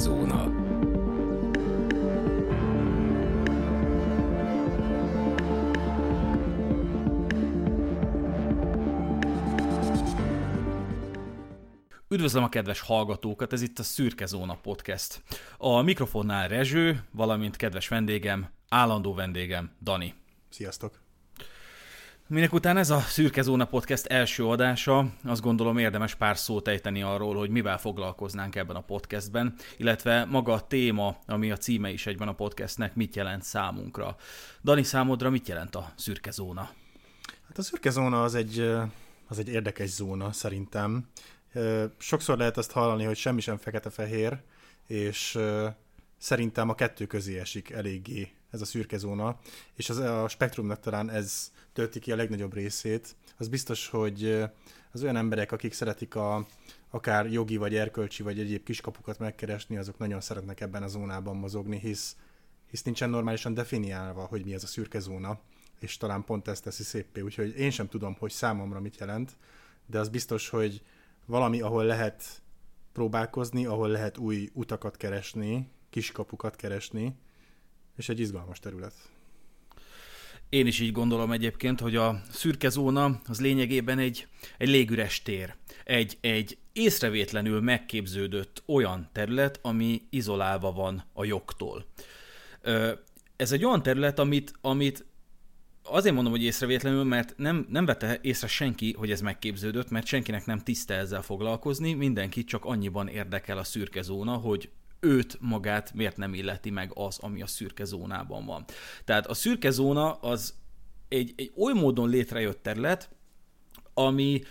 zóna. Üdvözlöm a kedves hallgatókat, ez itt a Szürke Zóna Podcast. A mikrofonnál Rezső, valamint kedves vendégem, állandó vendégem, Dani. Sziasztok! Minek után ez a Szürke Zóna Podcast első adása, azt gondolom érdemes pár szót ejteni arról, hogy mivel foglalkoznánk ebben a podcastben, illetve maga a téma, ami a címe is egyben a podcastnek, mit jelent számunkra. Dani, számodra mit jelent a Szürke Zóna? Hát a Szürke Zóna az egy, az egy érdekes zóna szerintem. Sokszor lehet azt hallani, hogy semmi sem fekete-fehér, és szerintem a kettő közé esik eléggé ez a szürke zóna, és az, a spektrumnak talán ez tölti ki a legnagyobb részét. Az biztos, hogy az olyan emberek, akik szeretik a, akár jogi, vagy erkölcsi, vagy egyéb kiskapukat megkeresni, azok nagyon szeretnek ebben a zónában mozogni, hisz, hisz nincsen normálisan definiálva, hogy mi ez a szürke zóna, és talán pont ezt teszi szépé, úgyhogy én sem tudom, hogy számomra mit jelent, de az biztos, hogy valami, ahol lehet próbálkozni, ahol lehet új utakat keresni, kiskapukat keresni, és egy izgalmas terület. Én is így gondolom egyébként, hogy a szürke zóna az lényegében egy, egy légüres tér. Egy, egy észrevétlenül megképződött olyan terület, ami izolálva van a jogtól. Ez egy olyan terület, amit, amit azért mondom, hogy észrevétlenül, mert nem, nem vette észre senki, hogy ez megképződött, mert senkinek nem tiszte ezzel foglalkozni, mindenki csak annyiban érdekel a szürke zóna, hogy őt magát miért nem illeti meg az, ami a szürke zónában van. Tehát a szürke zóna az egy, egy oly módon létrejött terület, ami,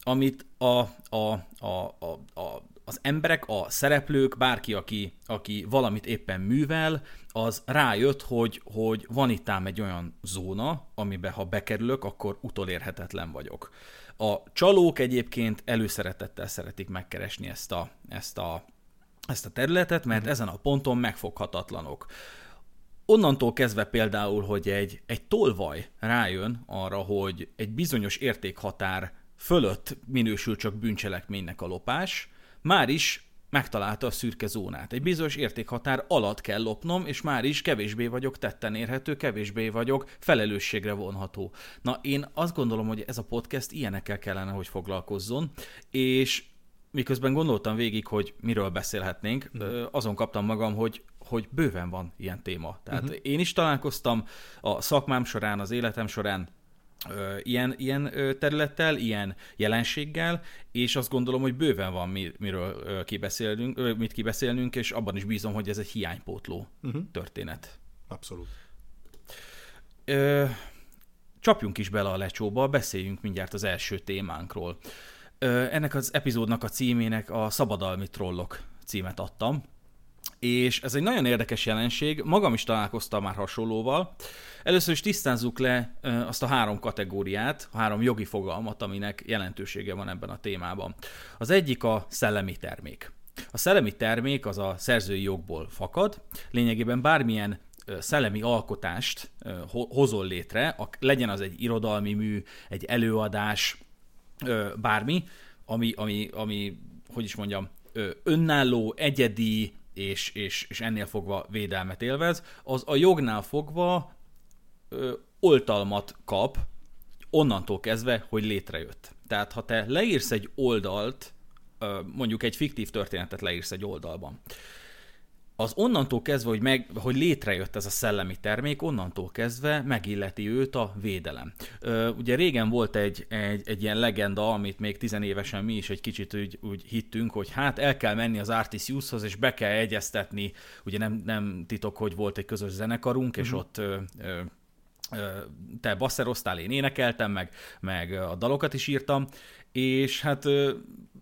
amit a, a, a, a, a, az emberek, a szereplők, bárki, aki, aki valamit éppen művel, az rájött, hogy, hogy van itt ám egy olyan zóna, amiben ha bekerülök, akkor utolérhetetlen vagyok. A csalók egyébként előszeretettel szeretik megkeresni ezt a, ezt a ezt a területet, mert ezen a ponton megfoghatatlanok. Onnantól kezdve például, hogy egy, egy tolvaj rájön arra, hogy egy bizonyos értékhatár fölött minősül csak bűncselekménynek a lopás, már is megtalálta a szürke zónát. Egy bizonyos értékhatár alatt kell lopnom, és már is kevésbé vagyok tetten érhető, kevésbé vagyok felelősségre vonható. Na, én azt gondolom, hogy ez a podcast ilyenekkel kellene, hogy foglalkozzon, és miközben gondoltam végig, hogy miről beszélhetnénk, uh-huh. azon kaptam magam, hogy hogy bőven van ilyen téma. Tehát uh-huh. én is találkoztam a szakmám során, az életem során ö, ilyen, ilyen ö, területtel, ilyen jelenséggel, és azt gondolom, hogy bőven van mi, miről ö, kibeszélnünk, ö, mit kibeszélnünk, és abban is bízom, hogy ez egy hiánypótló uh-huh. történet. Abszolút. Ö, csapjunk is bele a lecsóba, beszéljünk mindjárt az első témánkról ennek az epizódnak a címének a Szabadalmi Trollok címet adtam, és ez egy nagyon érdekes jelenség, magam is találkoztam már hasonlóval. Először is tisztázzuk le azt a három kategóriát, a három jogi fogalmat, aminek jelentősége van ebben a témában. Az egyik a szellemi termék. A szellemi termék az a szerzői jogból fakad, lényegében bármilyen szellemi alkotást hozol létre, legyen az egy irodalmi mű, egy előadás, bármi, ami, ami, ami, hogy is mondjam, önálló, egyedi, és, és, és ennél fogva védelmet élvez, az a jognál fogva ö, oltalmat kap, onnantól kezdve, hogy létrejött. Tehát ha te leírsz egy oldalt, ö, mondjuk egy fiktív történetet leírsz egy oldalban, az onnantól kezdve, hogy, meg, hogy létrejött ez a szellemi termék, onnantól kezdve megilleti őt a védelem. Ö, ugye régen volt egy, egy, egy ilyen legenda, amit még tizenévesen mi is egy kicsit úgy, úgy hittünk, hogy hát el kell menni az Artisiushoz, és be kell egyeztetni, ugye nem, nem titok, hogy volt egy közös zenekarunk, és uh-huh. ott ö, ö, te basszeroztál, én énekeltem, meg, meg a dalokat is írtam, és hát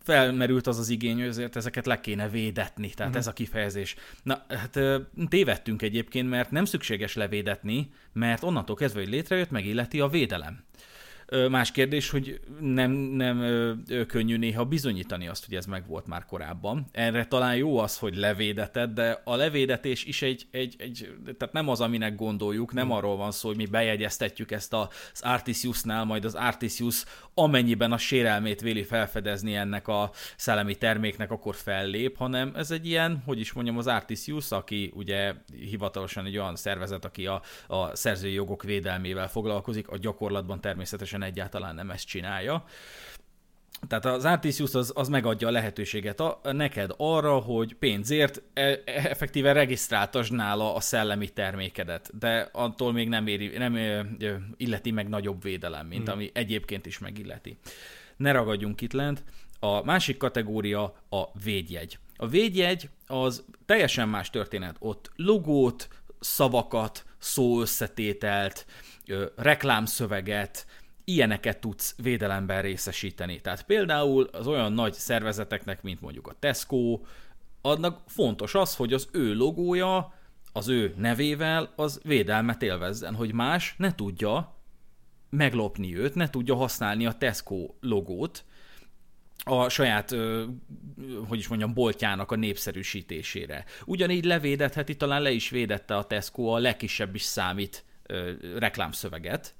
felmerült az az igény, hogy azért ezeket le kéne védetni, tehát uh-huh. ez a kifejezés. Na, hát tévedtünk egyébként, mert nem szükséges levédetni, mert onnantól kezdve, hogy létrejött, megilleti a védelem. Más kérdés, hogy nem, nem könnyű néha bizonyítani azt, hogy ez meg volt már korábban. Erre talán jó az, hogy levédeted, de a levédetés is egy, egy, egy tehát nem az, aminek gondoljuk, nem hmm. arról van szó, hogy mi bejegyeztetjük ezt az Artisiusnál, majd az Artisius amennyiben a sérelmét véli felfedezni ennek a szellemi terméknek, akkor fellép, hanem ez egy ilyen, hogy is mondjam, az Artisius, aki ugye hivatalosan egy olyan szervezet, aki a, a szerzői jogok védelmével foglalkozik, a gyakorlatban természetesen egyáltalán nem ezt csinálja. Tehát az Artisius az, az megadja a lehetőséget a, neked arra, hogy pénzért e, effektíve regisztráltasd nála a szellemi termékedet, de attól még nem, éri, nem illeti meg nagyobb védelem, mint hmm. ami egyébként is megilleti. Ne ragadjunk itt lent. A másik kategória a védjegy. A védjegy az teljesen más történet. Ott logót, szavakat, szóösszetételt, reklámszöveget, ilyeneket tudsz védelemben részesíteni. Tehát például az olyan nagy szervezeteknek, mint mondjuk a Tesco, annak fontos az, hogy az ő logója, az ő nevével az védelmet élvezzen, hogy más ne tudja meglopni őt, ne tudja használni a Tesco logót a saját, hogy is mondjam, boltjának a népszerűsítésére. Ugyanígy levédetheti, talán le is védette a Tesco a legkisebb is számít reklámszöveget,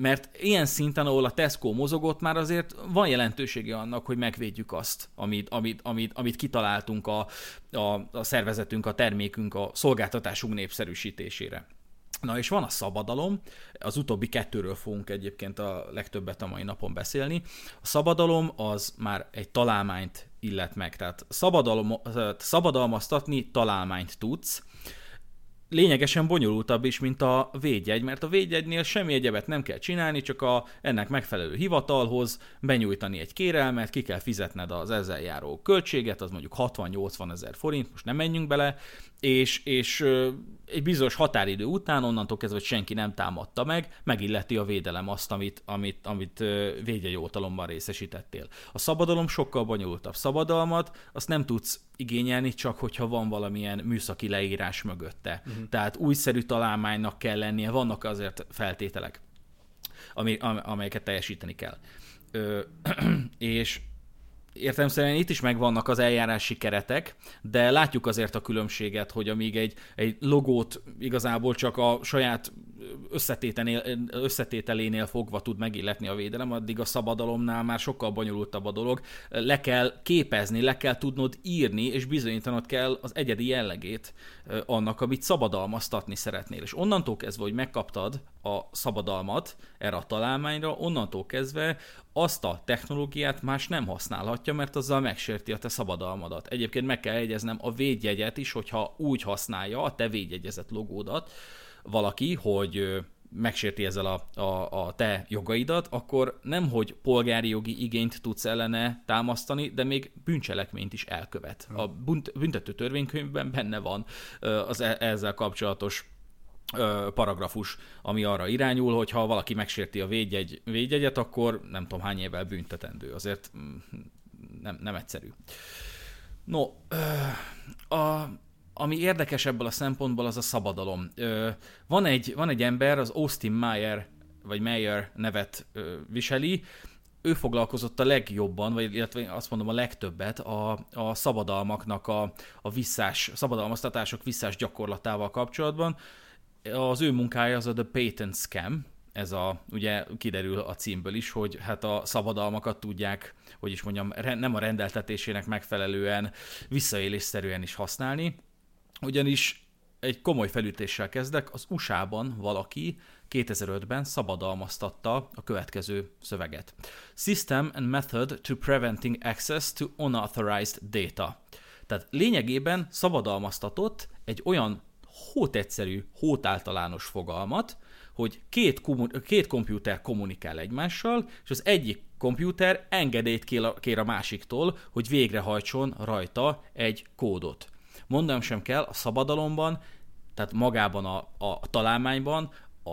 mert ilyen szinten, ahol a Tesco mozogott, már azért van jelentősége annak, hogy megvédjük azt, amit, amit, amit, amit kitaláltunk a, a, a szervezetünk, a termékünk, a szolgáltatásunk népszerűsítésére. Na és van a szabadalom, az utóbbi kettőről fogunk egyébként a legtöbbet a mai napon beszélni. A szabadalom az már egy találmányt illet meg, tehát szabadalom, szabadalmaztatni találmányt tudsz, lényegesen bonyolultabb is, mint a védjegy, mert a védjegynél semmi egyebet nem kell csinálni, csak a ennek megfelelő hivatalhoz benyújtani egy kérelmet, ki kell fizetned az ezzel járó költséget, az mondjuk 60-80 ezer forint, most nem menjünk bele, és, és egy bizonyos határidő után, onnantól kezdve, hogy senki nem támadta meg, megilleti a védelem azt, amit, amit, amit védjegyoltalomban részesítettél. A szabadalom sokkal bonyolultabb. Szabadalmat azt nem tudsz igényelni, csak hogyha van valamilyen műszaki leírás mögötte. Uh-huh. Tehát újszerű találmánynak kell lennie, vannak azért feltételek, ami, amelyeket teljesíteni kell. Ö, és értelemszerűen itt is megvannak az eljárási keretek, de látjuk azért a különbséget, hogy amíg egy, egy logót igazából csak a saját összetételénél fogva tud megilletni a védelem, addig a szabadalomnál már sokkal bonyolultabb a dolog. Le kell képezni, le kell tudnod írni, és bizonyítanod kell az egyedi jellegét annak, amit szabadalmaztatni szeretnél. És onnantól kezdve, hogy megkaptad a szabadalmat erre a találmányra, onnantól kezdve azt a technológiát más nem használhatja, mert azzal megsérti a te szabadalmadat. Egyébként meg kell jegyeznem a védjegyet is, hogyha úgy használja a te védjegyezett logódat, valaki, hogy megsérti ezzel a, a, a te jogaidat, akkor nem, hogy polgári jogi igényt tudsz ellene támasztani, de még bűncselekményt is elkövet. A büntető törvénykönyvben benne van az e, ezzel kapcsolatos paragrafus, ami arra irányul, hogy ha valaki megsérti a védjegy, védjegyet, akkor nem tudom hány évvel büntetendő. Azért mm, nem, nem egyszerű. No, a, ami érdekes ebből a szempontból, az a szabadalom. Van egy, van egy ember, az Austin Meyer, vagy Meyer nevet viseli, ő foglalkozott a legjobban, vagy illetve azt mondom a legtöbbet a, a szabadalmaknak a, a visszás, szabadalmaztatások visszás gyakorlatával kapcsolatban. Az ő munkája az a The Patent Scam, ez a, ugye kiderül a címből is, hogy hát a szabadalmakat tudják, hogy is mondjam, nem a rendeltetésének megfelelően visszaélésszerűen is használni ugyanis egy komoly felütéssel kezdek, az USA-ban valaki 2005-ben szabadalmaztatta a következő szöveget. System and method to preventing access to unauthorized data. Tehát lényegében szabadalmaztatott egy olyan hótegyszerű, hótáltalános fogalmat, hogy két, kommun- két komputer kommunikál egymással, és az egyik komputer engedélyt kér a másiktól, hogy végrehajtson rajta egy kódot. Mondanom sem kell, a szabadalomban, tehát magában a, a találmányban, a,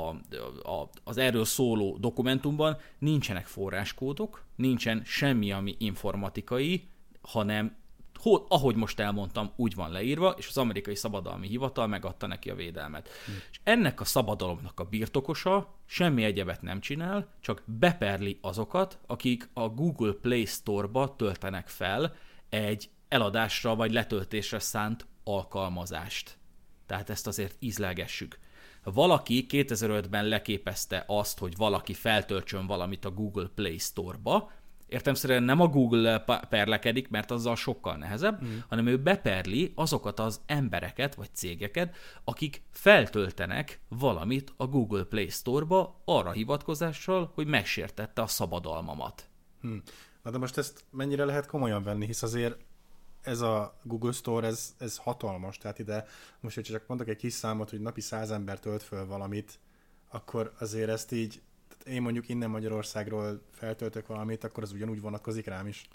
a, az erről szóló dokumentumban nincsenek forráskódok, nincsen semmi, ami informatikai, hanem Hol, ahogy most elmondtam, úgy van leírva, és az amerikai szabadalmi hivatal megadta neki a védelmet. Hmm. És ennek a szabadalomnak a birtokosa semmi egyebet nem csinál, csak beperli azokat, akik a Google Play Store-ba töltenek fel egy eladásra vagy letöltésre szánt alkalmazást. Tehát ezt azért ízlelgessük. Valaki 2005-ben leképezte azt, hogy valaki feltöltsön valamit a Google Play Store-ba, értemszerűen nem a Google perlekedik, mert azzal sokkal nehezebb, mm. hanem ő beperli azokat az embereket vagy cégeket, akik feltöltenek valamit a Google Play Store-ba arra hivatkozással, hogy megsértette a szabadalmamat. Hmm. Na de most ezt mennyire lehet komolyan venni, hisz azért ez a Google Store, ez, ez hatalmas, tehát ide most, hogy csak mondok egy kis számot, hogy napi száz ember tölt föl valamit, akkor azért ezt így, tehát én mondjuk innen Magyarországról feltöltök valamit, akkor az ugyanúgy vonatkozik rám is.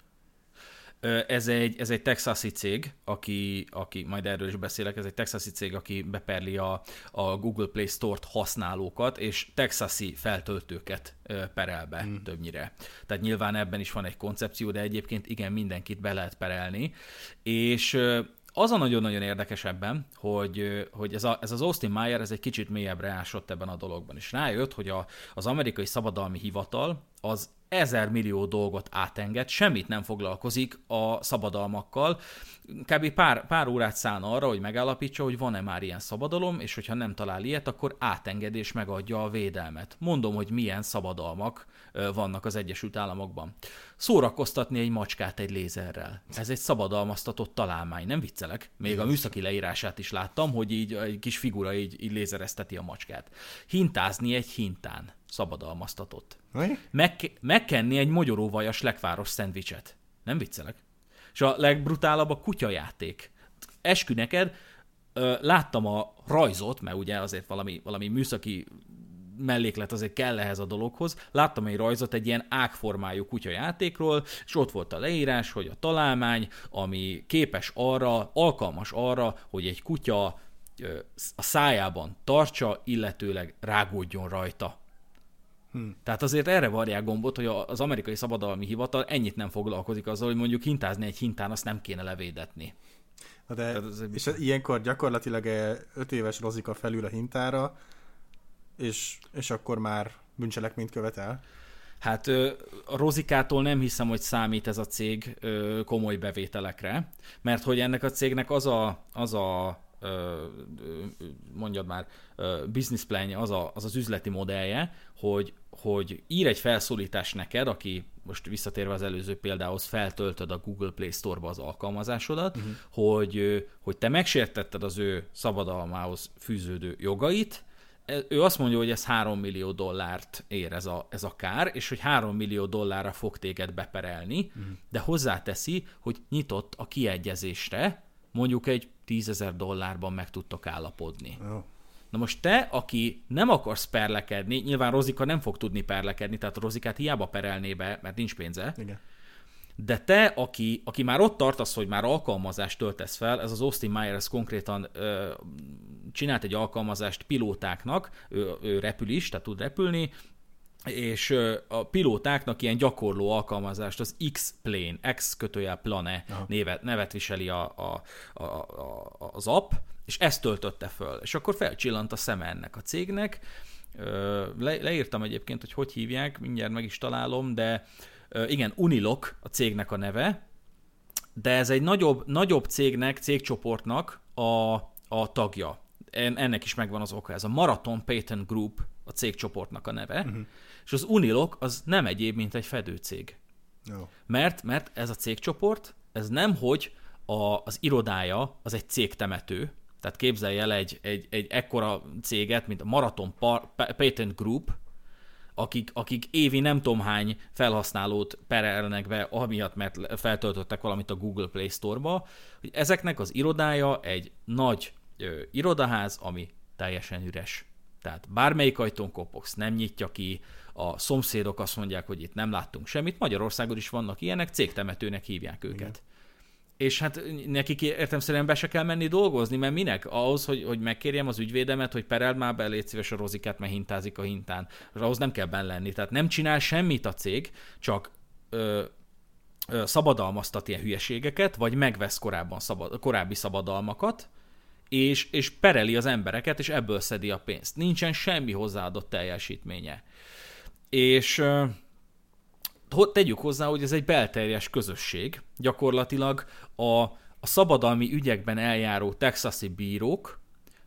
Ez egy, ez egy texasi cég, aki, aki, majd erről is beszélek, ez egy texasi cég, aki beperli a, a Google Play Store-t használókat, és texasi feltöltőket perel be hmm. többnyire. Tehát nyilván ebben is van egy koncepció, de egyébként igen, mindenkit be lehet perelni. És az a nagyon-nagyon érdekes ebben, hogy, hogy ez, a, ez az Austin Meyer ez egy kicsit mélyebbre ásott ebben a dologban, és rájött, hogy a, az amerikai szabadalmi hivatal az ezer millió dolgot átenged, semmit nem foglalkozik a szabadalmakkal, kb. pár, pár órát szán arra, hogy megállapítsa, hogy van-e már ilyen szabadalom, és hogyha nem talál ilyet, akkor átenged és megadja a védelmet. Mondom, hogy milyen szabadalmak vannak az Egyesült Államokban. Szórakoztatni egy macskát egy lézerrel. Ez egy szabadalmaztatott találmány, nem viccelek. Még a műszaki leírását is láttam, hogy így egy kis figura így, így lézerezteti a macskát. Hintázni egy hintán szabadalmaztatott. Meg, megkenni egy mogyoróvajas lekváros szendvicset. Nem viccelek. És a legbrutálabb a kutyajáték. Eskü neked, láttam a rajzot, mert ugye azért valami, valami műszaki melléklet azért kell ehhez a dologhoz. Láttam egy rajzot egy ilyen ágformájú kutyajátékról, és ott volt a leírás, hogy a találmány, ami képes arra, alkalmas arra, hogy egy kutya a szájában tartsa, illetőleg rágódjon rajta. Hmm. Tehát azért erre varják gombot, hogy az amerikai szabadalmi hivatal ennyit nem foglalkozik azzal, hogy mondjuk hintázni egy hintán, azt nem kéne levédetni. Na de, és ilyenkor gyakorlatilag 5 éves rozika felül a hintára, és, és akkor már bűncselekményt követel? Hát a Rozikától nem hiszem, hogy számít ez a cég komoly bevételekre, mert hogy ennek a cégnek az a, az a mondjad már, business plan az, a, az az üzleti modellje, hogy, hogy ír egy felszólítás neked, aki most visszatérve az előző példához, feltöltöd a Google Play Store-ba az alkalmazásodat, uh-huh. hogy, hogy te megsértetted az ő szabadalmához fűződő jogait, ő azt mondja, hogy ez 3 millió dollárt ér ez a, ez a kár, és hogy 3 millió dollárra fog téged beperelni, uh-huh. de hozzáteszi, hogy nyitott a kiegyezésre, mondjuk egy 10 ezer dollárban meg tudtok állapodni. Oh. Na most te, aki nem akarsz perlekedni, nyilván Rozika nem fog tudni perlekedni, tehát Rozikát hiába perelné be, mert nincs pénze. Igen. De te, aki, aki már ott tartasz, hogy már alkalmazást töltesz fel, ez az Austin Myers konkrétan ö, csinált egy alkalmazást pilótáknak, ő, ő repül is, tehát tud repülni, és a pilótáknak ilyen gyakorló alkalmazást, az X-Plane, X kötőjel plane nevet, nevet viseli a, a, a, a, az app, és ezt töltötte föl. És akkor felcsillant a szeme ennek a cégnek. Le, leírtam egyébként, hogy hogy hívják, mindjárt meg is találom, de igen, Unilok a cégnek a neve, de ez egy nagyobb, nagyobb cégnek, cégcsoportnak a, a tagja. Ennek is megvan az oka. Ez a Marathon Patent Group a cégcsoportnak a neve. Uh-huh és az Unilok az nem egyéb, mint egy fedőcég. Jó. Mert, mert ez a cégcsoport, ez nem, hogy a, az irodája az egy cégtemető, tehát képzelj el egy, egy, egy ekkora céget, mint a Marathon Patent Group, akik, akik évi nem tudom hány felhasználót perelnek be, amiatt, mert feltöltöttek valamit a Google Play Store-ba, hogy ezeknek az irodája egy nagy ö, irodaház, ami teljesen üres. Tehát bármelyik ajtón kopogsz, nem nyitja ki, a szomszédok azt mondják, hogy itt nem láttunk semmit. Magyarországon is vannak ilyenek, cégtemetőnek hívják őket. Igen. És hát nekik értemszerűen be se kell menni dolgozni, mert minek? Ahhoz, hogy, hogy megkérjem az ügyvédemet, hogy pereld már be, légy szíves a rozikát, mert hintázik a hintán. És ahhoz nem kell benn lenni. Tehát nem csinál semmit a cég, csak ö, szabadalmaztat ilyen hülyeségeket, vagy megvesz korábban szabad, korábbi szabadalmakat, és, és pereli az embereket, és ebből szedi a pénzt. Nincsen semmi hozzáadott teljesítménye. És tegyük hozzá, hogy ez egy belterjes közösség. Gyakorlatilag a, a szabadalmi ügyekben eljáró texasi bírók,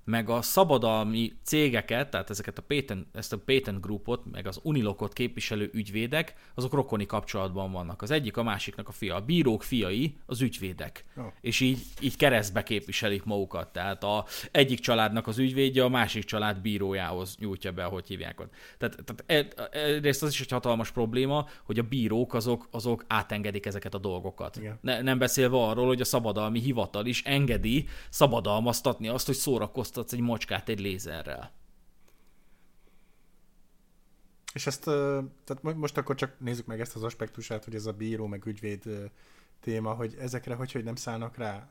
meg a szabadalmi cégeket, tehát ezeket a patent, ezt a patent groupot, meg az unilokot képviselő ügyvédek, azok rokoni kapcsolatban vannak. Az egyik a másiknak a fia. A bírók fiai az ügyvédek. Oh. És így, így keresztbe képviselik magukat. Tehát a egyik családnak az ügyvédje a másik család bírójához nyújtja be, ahogy hívják ott. Tehát, tehát e, egyrészt az is egy hatalmas probléma, hogy a bírók azok, azok átengedik ezeket a dolgokat. Ne, nem beszélve arról, hogy a szabadalmi hivatal is engedi szabadalmaztatni azt, hogy szórakoztatni megváltoztatsz egy mocskát egy lézerrel. És ezt, tehát most akkor csak nézzük meg ezt az aspektusát, hogy ez a bíró meg ügyvéd téma, hogy ezekre hogy, hogy nem szállnak rá,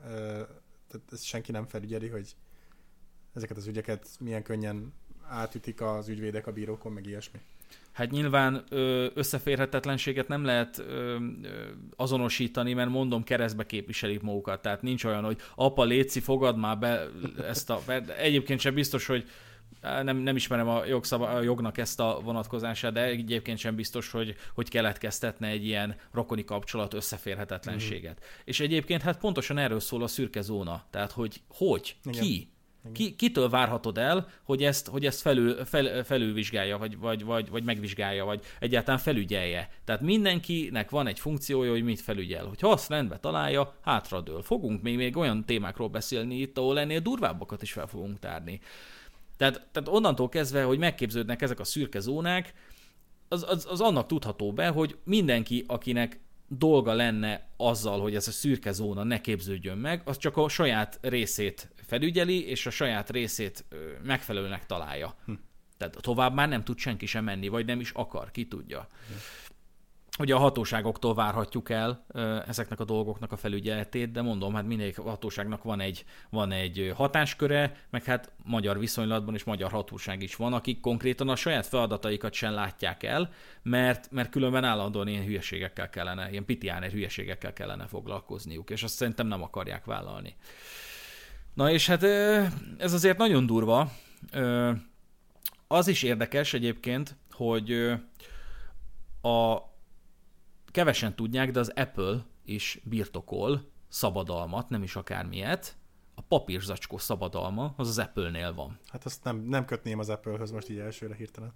tehát ezt senki nem felügyeli, hogy ezeket az ügyeket milyen könnyen átütik az ügyvédek a bírókon, meg ilyesmi. Hát nyilván összeférhetetlenséget nem lehet azonosítani, mert mondom, keresztbe képviselik magukat. Tehát nincs olyan, hogy apa, léci, fogad már be ezt a... Egyébként sem biztos, hogy nem, nem ismerem a, jogszaba, a jognak ezt a vonatkozását, de egyébként sem biztos, hogy, hogy keletkeztetne egy ilyen rokoni kapcsolat összeférhetetlenséget. Mm. És egyébként hát pontosan erről szól a szürke zóna. Tehát, hogy hogy, Igen. ki, ki, kitől várhatod el, hogy ezt, hogy ezt felül, fel, felülvizsgálja, vagy, vagy, vagy, vagy megvizsgálja, vagy egyáltalán felügyelje. Tehát mindenkinek van egy funkciója, hogy mit felügyel. Hogyha azt rendbe találja, hátradől. Fogunk még, még olyan témákról beszélni itt, ahol ennél durvábbakat is fel fogunk tárni. Tehát, tehát onnantól kezdve, hogy megképződnek ezek a szürke zónák, az, az, az annak tudható be, hogy mindenki, akinek dolga lenne azzal, hogy ez a szürke zóna ne képződjön meg, az csak a saját részét felügyeli, és a saját részét megfelelőnek találja. Hm. Tehát tovább már nem tud senki sem menni, vagy nem is akar, ki tudja. Hm. Ugye a hatóságoktól várhatjuk el ezeknek a dolgoknak a felügyeletét, de mondom, hát mindegyik hatóságnak van egy, van egy hatásköre, meg hát magyar viszonylatban is magyar hatóság is van, akik konkrétan a saját feladataikat sem látják el, mert, mert különben állandóan ilyen hülyeségekkel kellene, ilyen pitiáner hülyeségekkel kellene foglalkozniuk, és azt szerintem nem akarják vállalni. Na és hát ez azért nagyon durva. Az is érdekes egyébként, hogy a kevesen tudják, de az Apple is birtokol szabadalmat, nem is akármilyet. A papírzacskó szabadalma, az az Apple-nél van. Hát azt nem, nem kötném az Apple-höz most így elsőre hirtelen.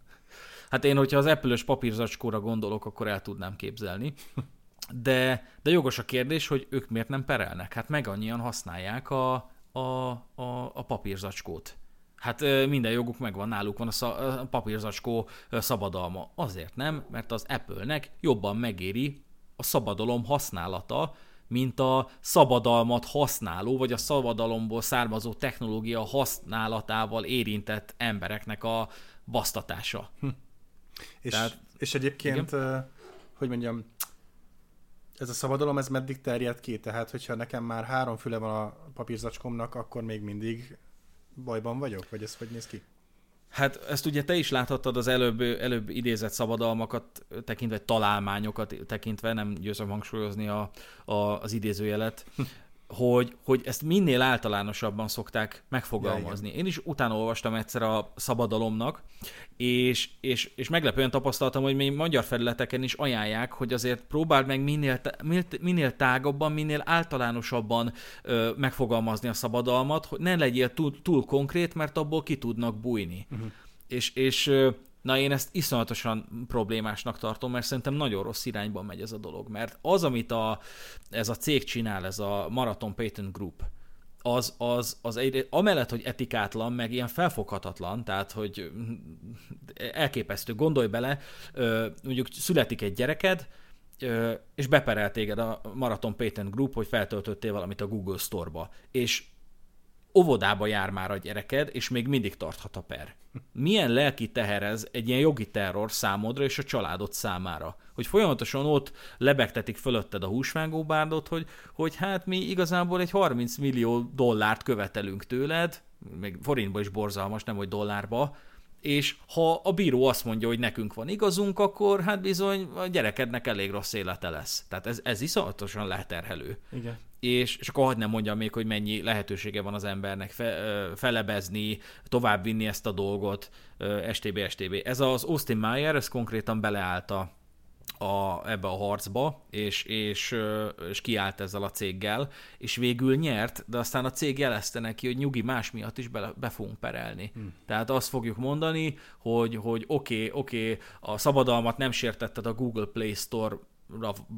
Hát én, hogyha az Apple-ös papírzacskóra gondolok, akkor el tudnám képzelni. De, de jogos a kérdés, hogy ők miért nem perelnek. Hát meg annyian használják a, a, a, a papírzacskót. Hát minden joguk megvan, náluk van a, szab, a papírzacskó szabadalma. Azért nem, mert az Apple-nek jobban megéri a szabadalom használata, mint a szabadalmat használó, vagy a szabadalomból származó technológia használatával érintett embereknek a basztatása. Hm. És, Tehát, és egyébként, igen? hogy mondjam, ez a szabadalom, ez meddig terjed ki? Tehát, hogyha nekem már három füle van a papírzacskomnak, akkor még mindig bajban vagyok? Vagy ez hogy néz ki? Hát ezt ugye te is láthattad az előbb, előbb idézett szabadalmakat tekintve, találmányokat tekintve, nem győzöm hangsúlyozni a, a, az idézőjelet, hogy, hogy ezt minél általánosabban szokták megfogalmazni. Ja, Én is utána olvastam egyszer a szabadalomnak, és, és, és meglepően tapasztaltam, hogy még magyar felületeken is ajánlják, hogy azért próbáld meg minél, minél tágabban, minél általánosabban ö, megfogalmazni a szabadalmat, hogy ne legyél túl, túl konkrét, mert abból ki tudnak bújni. Uh-huh. És, és Na én ezt iszonyatosan problémásnak tartom, mert szerintem nagyon rossz irányban megy ez a dolog, mert az, amit a, ez a cég csinál, ez a Marathon Patent Group, az, az, az egy, amellett, hogy etikátlan, meg ilyen felfoghatatlan, tehát, hogy elképesztő, gondolj bele, mondjuk születik egy gyereked, és beperel téged a Marathon Patent Group, hogy feltöltöttél valamit a Google Store-ba, és óvodába jár már a gyereked, és még mindig tarthat a per. Milyen lelki teher ez egy ilyen jogi terror számodra és a családod számára? Hogy folyamatosan ott lebegtetik fölötted a húsvágóbárdot, hogy, hogy hát mi igazából egy 30 millió dollárt követelünk tőled, még forintba is borzalmas, nem hogy dollárba, és ha a bíró azt mondja, hogy nekünk van igazunk, akkor hát bizony a gyerekednek elég rossz élete lesz. Tehát ez, ez iszonyatosan leterhelő. Igen. És, és akkor hagyd nem mondjam még, hogy mennyi lehetősége van az embernek fe, felebezni, továbbvinni ezt a dolgot, STB, STB. Ez az Austin Meyer, ez konkrétan beleállt a, a, ebbe a harcba, és, és, és kiállt ezzel a céggel, és végül nyert, de aztán a cég jelezte neki, hogy nyugi más miatt is be, be fogunk perelni. Hmm. Tehát azt fogjuk mondani, hogy hogy oké, okay, oké, okay, a szabadalmat nem sértetted a Google Play Store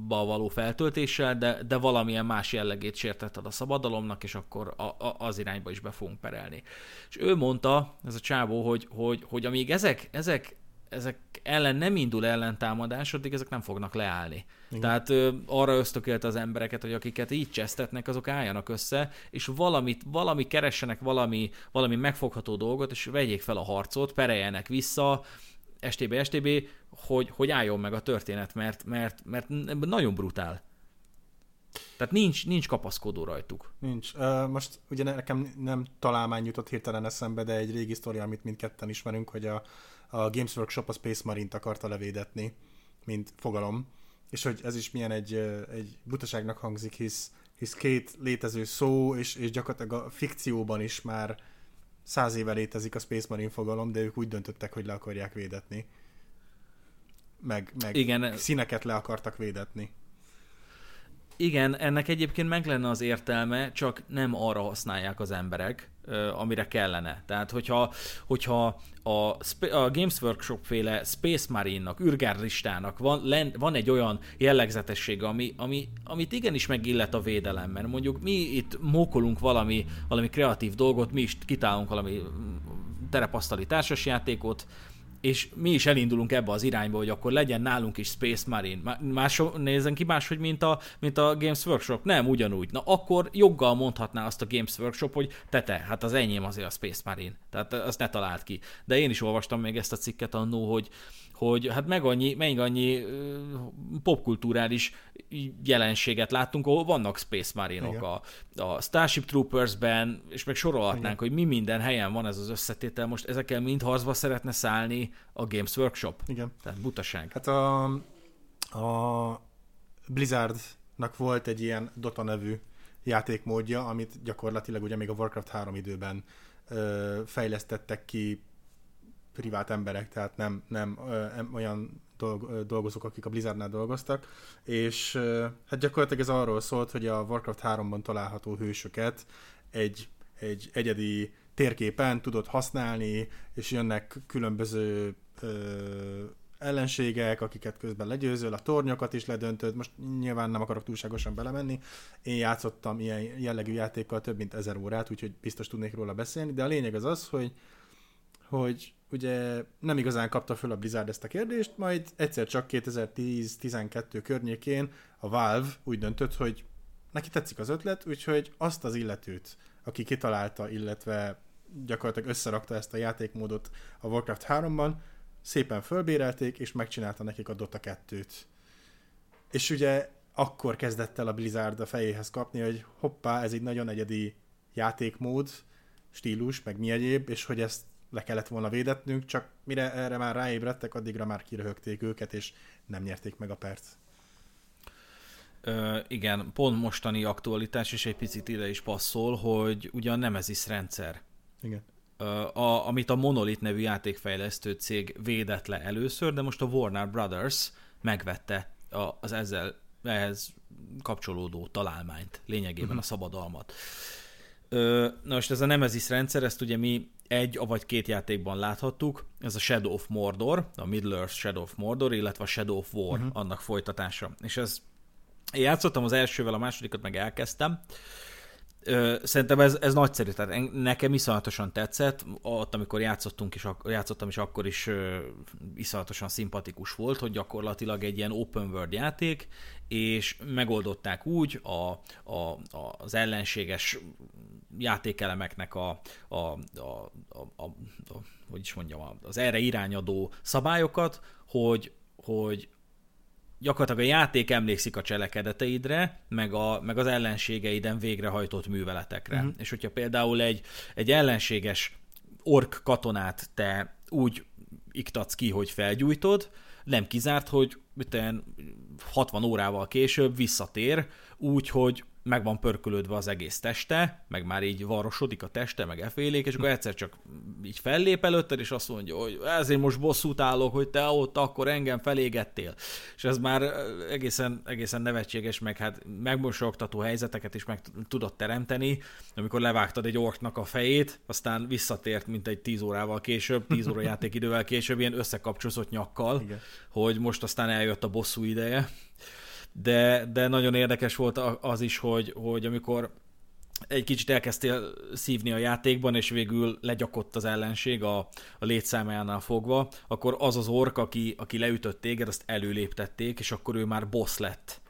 való feltöltéssel, de, de valamilyen más jellegét sértetted a szabadalomnak, és akkor a, a, az irányba is be fogunk perelni. És ő mondta, ez a csávó, hogy, hogy, hogy amíg ezek, ezek ezek ellen nem indul ellentámadás, addig ezek nem fognak leállni. Igen. Tehát ö, arra ösztökélte az embereket, hogy akiket így csesztetnek, azok álljanak össze, és valamit, valami keressenek valami, valami megfogható dolgot, és vegyék fel a harcot, pereljenek vissza, STB, STB, hogy, hogy álljon meg a történet, mert, mert, mert nagyon brutál. Tehát nincs, nincs kapaszkodó rajtuk. Nincs. Most ugye nekem nem találmány jutott hirtelen eszembe, de egy régi sztori, amit mindketten ismerünk, hogy a a Games Workshop a Space Marine-t akarta levédetni, mint fogalom, és hogy ez is milyen egy, egy butaságnak hangzik, hisz, hisz két létező szó, és, és gyakorlatilag a fikcióban is már száz éve létezik a Space Marine fogalom, de ők úgy döntöttek, hogy le akarják védetni. Meg, meg Igen. színeket le akartak védetni. Igen, ennek egyébként meg lenne az értelme, csak nem arra használják az emberek, amire kellene. Tehát, hogyha, hogyha a, a Games Workshop féle Space Marine-nak, űrgárdistának van, van egy olyan jellegzetessége, ami, ami, amit igenis megillet a védelem, mert mondjuk mi itt mókolunk valami, valami kreatív dolgot, mi is kitálunk valami mm, terepasztali társasjátékot, és mi is elindulunk ebbe az irányba, hogy akkor legyen nálunk is Space Marine. Más, nézzen ki máshogy, mint a, mint a Games Workshop? Nem, ugyanúgy. Na akkor joggal mondhatná azt a Games Workshop, hogy te, te, hát az enyém azért a Space Marine. Tehát azt ne talált ki. De én is olvastam még ezt a cikket annó, hogy, hogy hát meg annyi, meg annyi popkulturális jelenséget láttunk, ahol vannak Space Marine-ok a, a Starship Troopers-ben, és meg sorolhatnánk, Igen. hogy mi minden helyen van ez az összetétel. Most ezekkel mind harcba szeretne szállni a Games Workshop. Igen. Tehát butaság. Hát a, a Blizzardnak volt egy ilyen Dota nevű játékmódja, amit gyakorlatilag ugye még a Warcraft 3 időben ö, fejlesztettek ki privát emberek, tehát nem, nem ö, olyan dolg, dolgozók, akik a Blizzardnál dolgoztak, és ö, hát gyakorlatilag ez arról szólt, hogy a Warcraft 3-ban található hősöket egy, egy egyedi térképen tudod használni, és jönnek különböző ö, ellenségek, akiket közben legyőzöl, a tornyokat is ledöntöd, most nyilván nem akarok túlságosan belemenni, én játszottam ilyen jellegű játékkal több mint ezer órát, úgyhogy biztos tudnék róla beszélni, de a lényeg az az, hogy, hogy ugye nem igazán kapta föl a Blizzard ezt a kérdést, majd egyszer csak 2010-12 környékén a Valve úgy döntött, hogy neki tetszik az ötlet, úgyhogy azt az illetőt, aki kitalálta, illetve gyakorlatilag összerakta ezt a játékmódot a Warcraft 3-ban, szépen fölbérelték, és megcsinálta nekik a Dota 2-t. És ugye akkor kezdett el a Blizzard a fejéhez kapni, hogy hoppá, ez egy nagyon egyedi játékmód, stílus, meg mi egyéb, és hogy ezt le kellett volna védetnünk, csak mire erre már ráébredtek, addigra már kiröhögték őket, és nem nyerték meg a perc. Ö, igen, pont mostani aktualitás, és egy picit ide is passzol, hogy ugye a Nemesis rendszer, igen. A, amit a Monolith nevű játékfejlesztő cég védett le először, de most a Warner Brothers megvette az ezzel ehhez kapcsolódó találmányt, lényegében uh-huh. a szabadalmat. Na most ez a Nemesis rendszer, ezt ugye mi egy vagy két játékban láthattuk, ez a Shadow of Mordor, a Middle-earth Shadow of Mordor, illetve a Shadow of War, uh-huh. annak folytatása. És ez, én játszottam az elsővel, a másodikat meg elkezdtem, Szerintem ez, ez nagyszerű, tehát nekem iszonyatosan tetszett, ott amikor játszottunk is, játszottam is, akkor is iszonyatosan szimpatikus volt, hogy gyakorlatilag egy ilyen open world játék, és megoldották úgy a, a, a, az ellenséges játékelemeknek a, a, a, a, a, a hogy is mondjam, az erre irányadó szabályokat, hogy, hogy gyakorlatilag a játék emlékszik a cselekedeteidre, meg, a, meg az ellenségeiden végrehajtott műveletekre. Uh-huh. És hogyha például egy, egy ellenséges ork katonát te úgy iktatsz ki, hogy felgyújtod, nem kizárt, hogy 60 órával később visszatér, úgy, hogy meg van pörkölődve az egész teste, meg már így varrosodik a teste, meg efélék, és akkor egyszer csak így fellép előtted, és azt mondja, hogy ezért most bosszút állok, hogy te ott akkor engem felégettél. És ez már egészen, egészen nevetséges, meg hát megmosogtató helyzeteket is meg tudott teremteni, amikor levágtad egy orknak a fejét, aztán visszatért, mint egy 10 órával később, 10 óra játékidővel később, ilyen összekapcsolódott nyakkal, Igen. hogy most aztán eljött a bosszú ideje de, de nagyon érdekes volt az is, hogy, hogy amikor egy kicsit elkezdtél szívni a játékban, és végül legyakott az ellenség a, a létszámánál fogva, akkor az az ork, aki, aki leütött téged, azt előléptették, és akkor ő már boss lett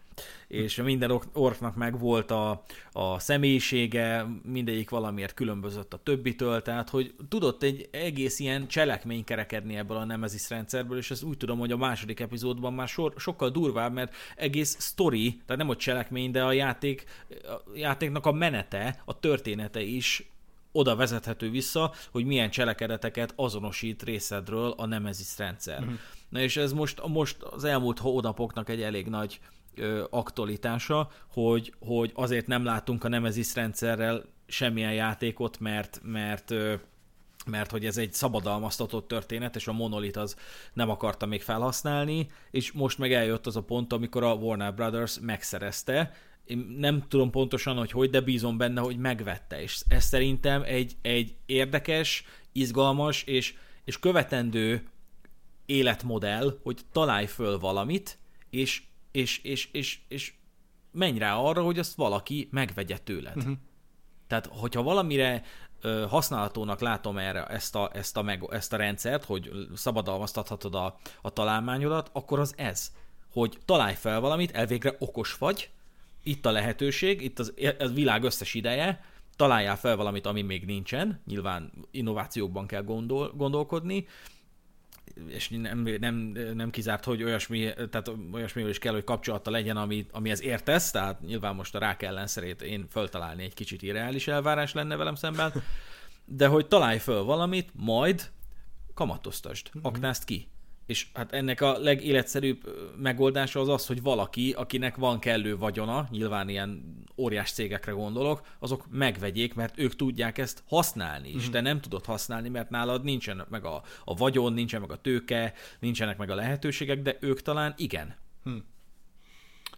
és minden orknak meg volt a, a személyisége, mindegyik valamiért különbözött a többitől, tehát hogy tudott egy egész ilyen cselekmény kerekedni ebből a Nemesis rendszerből, és ez úgy tudom, hogy a második epizódban már sor, sokkal durvább, mert egész story, tehát nem hogy cselekmény, de a játék, a játéknak a menete, a története is oda vezethető vissza, hogy milyen cselekedeteket azonosít részedről a Nemesis rendszer. Uh-huh. Na és ez most, most az elmúlt hónapoknak egy elég nagy ö, aktualitása, hogy, hogy azért nem látunk a Nemesis rendszerrel semmilyen játékot, mert, mert mert hogy ez egy szabadalmaztatott történet, és a Monolith az nem akarta még felhasználni, és most meg eljött az a pont, amikor a Warner Brothers megszerezte, én nem tudom pontosan, hogy hogy, de bízom benne, hogy megvette, és ez szerintem egy, egy érdekes, izgalmas és, és követendő életmodell, hogy találj föl valamit, és és, és, és, és menj rá arra, hogy azt valaki megvegye tőled. Uh-huh. Tehát, hogyha valamire ö, használhatónak látom erre ezt a, ezt, a meg, ezt a rendszert, hogy szabadalmaztathatod a, a találmányodat, akkor az ez, hogy találj fel valamit, elvégre okos vagy, itt a lehetőség, itt az, az világ összes ideje, találjál fel valamit, ami még nincsen, nyilván innovációkban kell gondol, gondolkodni, és nem, nem, nem kizárt, hogy olyasmi, tehát olyasmivel is kell, hogy kapcsolata legyen, ami, amihez értesz, tehát nyilván most a rák ellenszerét én föltalálni egy kicsit irreális elvárás lenne velem szemben, de hogy találj föl valamit, majd kamatoztasd, mhm. aknázd ki. És hát ennek a legéletszerűbb megoldása az az, hogy valaki, akinek van kellő vagyona, nyilván ilyen óriás cégekre gondolok, azok megvegyék, mert ők tudják ezt használni is. Mm. De nem tudod használni, mert nálad nincsen meg a, a vagyon, nincsen meg a tőke, nincsenek meg a lehetőségek, de ők talán igen. Hm.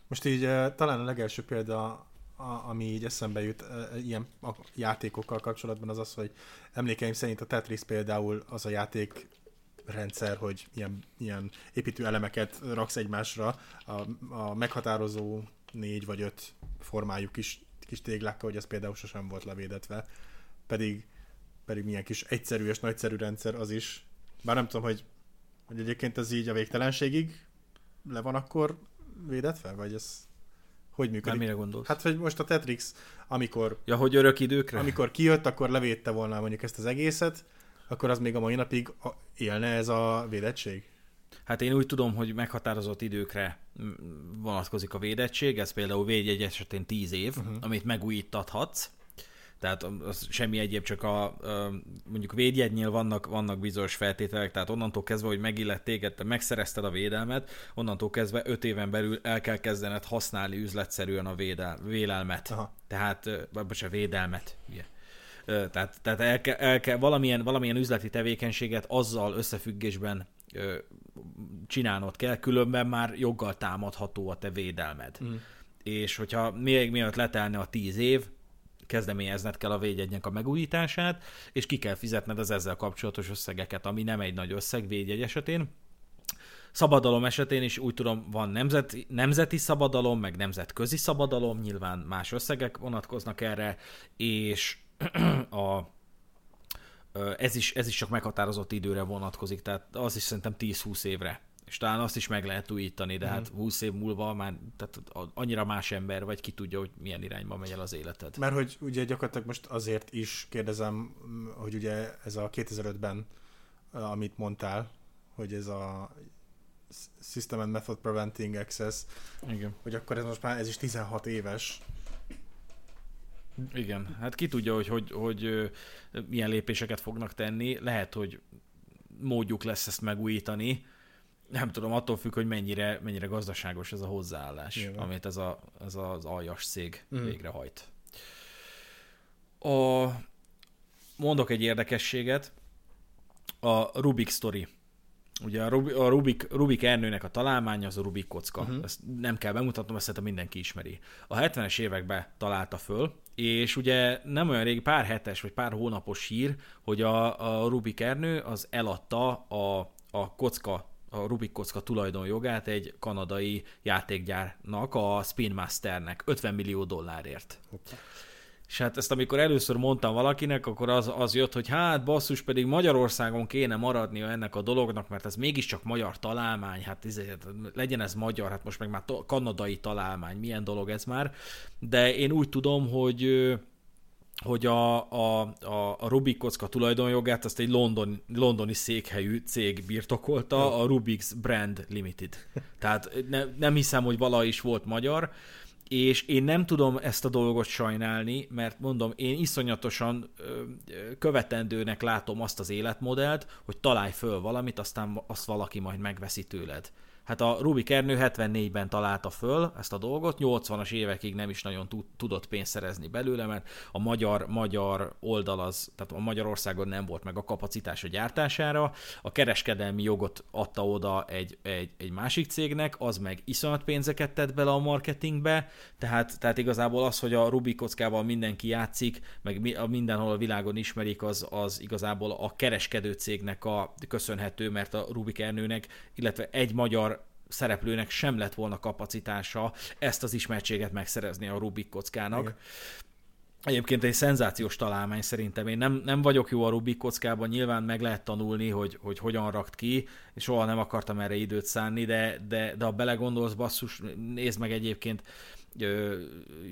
Most így talán a legelső példa a, ami így eszembe jut ilyen játékokkal kapcsolatban az az, hogy emlékeim szerint a Tetris például az a játék rendszer, hogy ilyen, ilyen építő elemeket raksz egymásra, a, a meghatározó négy vagy öt formájú kis, kis téglákkal, hogy az például sosem volt levédetve, pedig, pedig milyen kis egyszerű és nagyszerű rendszer az is. Bár nem tudom, hogy, hogy egyébként ez így a végtelenségig le van akkor védetve, vagy ez hogy működik? Már mire gondolsz? Hát, hogy most a Tetrix, amikor... Ja, hogy örök időkre? Amikor kijött, akkor levédte volna mondjuk ezt az egészet, akkor az még a mai napig élne ez a védettség? Hát én úgy tudom, hogy meghatározott időkre vonatkozik a védettség, ez például védjegy esetén 10 év, uh-huh. amit megújítathatsz, tehát az semmi egyéb, csak a, mondjuk védjegynél vannak, vannak bizonyos feltételek, tehát onnantól kezdve, hogy megillett téged, te megszerezted a védelmet, onnantól kezdve 5 éven belül el kell kezdened használni üzletszerűen a védel, vélelmet. Aha. Tehát, a védelmet. Yeah. Tehát, tehát el kell, el kell valamilyen, valamilyen üzleti tevékenységet azzal összefüggésben csinálnod kell, különben már joggal támadható a te védelmed. Mm. És hogyha még mielőtt letelne a tíz év, kezdeményezned kell a védjegynek a megújítását, és ki kell fizetned az ezzel kapcsolatos összegeket, ami nem egy nagy összeg védjegy esetén. Szabadalom esetén is úgy tudom, van nemzeti, nemzeti szabadalom, meg nemzetközi szabadalom, nyilván más összegek vonatkoznak erre, és a, ez, is, ez is csak meghatározott időre vonatkozik, tehát az is szerintem 10-20 évre. És talán azt is meg lehet újítani, de mm. hát 20 év múlva már tehát annyira más ember vagy, ki tudja, hogy milyen irányba megy el az életed. Mert hogy ugye gyakorlatilag most azért is kérdezem, hogy ugye ez a 2005-ben, amit mondtál, hogy ez a System and Method Preventing Access, Igen. hogy akkor ez most már ez is 16 éves, igen, hát ki tudja, hogy, hogy, hogy milyen lépéseket fognak tenni. Lehet, hogy módjuk lesz ezt megújítani. Nem tudom, attól függ, hogy mennyire, mennyire gazdaságos ez a hozzáállás, Nyilván. amit ez, a, ez az aljas cég mm. végrehajt. A, mondok egy érdekességet, a Rubik Story. Ugye a, Rubik, a Rubik, Rubik Ernőnek a találmánya az a Rubik kocka. Uh-huh. Ezt nem kell bemutatnom, ezt szerintem mindenki ismeri. A 70-es években találta föl, és ugye nem olyan rég, pár hetes vagy pár hónapos hír, hogy a, a Rubik Ernő az eladta a, a kocka a Rubik kocka tulajdonjogát egy kanadai játékgyárnak, a Spin Masternek 50 millió dollárért. Okay. És hát ezt amikor először mondtam valakinek, akkor az, az jött, hogy hát basszus, pedig Magyarországon kéne maradnia ennek a dolognak, mert ez mégiscsak magyar találmány, hát ezért, legyen ez magyar, hát most meg már kanadai találmány, milyen dolog ez már. De én úgy tudom, hogy hogy a, a, a, a Rubik kocka tulajdonjogát azt egy London, londoni székhelyű cég birtokolta, a Rubik's Brand Limited. Tehát ne, nem hiszem, hogy vala is volt magyar, és én nem tudom ezt a dolgot sajnálni, mert mondom, én iszonyatosan követendőnek látom azt az életmodellt, hogy találj föl valamit, aztán azt valaki majd megveszi tőled. Hát a Rubik Ernő 74-ben találta föl ezt a dolgot, 80-as évekig nem is nagyon tudott pénzt szerezni belőle, mert a magyar, magyar oldal az, tehát a Magyarországon nem volt meg a kapacitás a gyártására, a kereskedelmi jogot adta oda egy, egy, egy másik cégnek, az meg iszonyat pénzeket tett bele a marketingbe, tehát, tehát igazából az, hogy a Rubik kockával mindenki játszik, meg mindenhol a világon ismerik, az, az igazából a kereskedő cégnek a köszönhető, mert a Rubik Ernőnek, illetve egy magyar szereplőnek sem lett volna kapacitása ezt az ismertséget megszerezni a Rubik kockának. Igen. Egyébként egy szenzációs találmány szerintem. Én nem, nem vagyok jó a Rubik kockában, nyilván meg lehet tanulni, hogy, hogy hogyan rakt ki, és soha nem akartam erre időt szánni, de, de, de ha belegondolsz, basszus, nézd meg egyébként,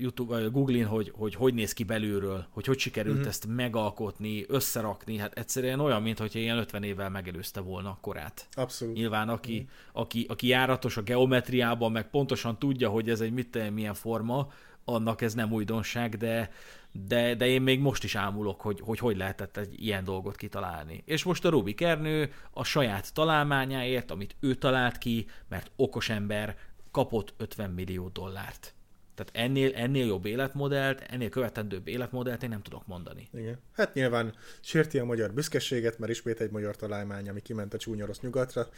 YouTube, Google-in, hogy, hogy hogy néz ki belülről, hogy hogy sikerült uh-huh. ezt megalkotni, összerakni, hát egyszerűen olyan, mint hogyha ilyen 50 évvel megelőzte volna a korát. Abszolút. Nyilván aki, uh-huh. aki, aki járatos a geometriában, meg pontosan tudja, hogy ez egy mit, milyen forma, annak ez nem újdonság, de, de, de én még most is ámulok, hogy, hogy hogy lehetett egy ilyen dolgot kitalálni. És most a Rubik Ernő a saját találmányáért, amit ő talált ki, mert okos ember, kapott 50 millió dollárt. Tehát ennél, ennél jobb életmodellt, ennél követendőbb életmodellt én nem tudok mondani. Igen. Hát nyilván sérti a magyar büszkeséget, mert ismét egy magyar találmány, ami kiment a csúnya rossz nyugatra,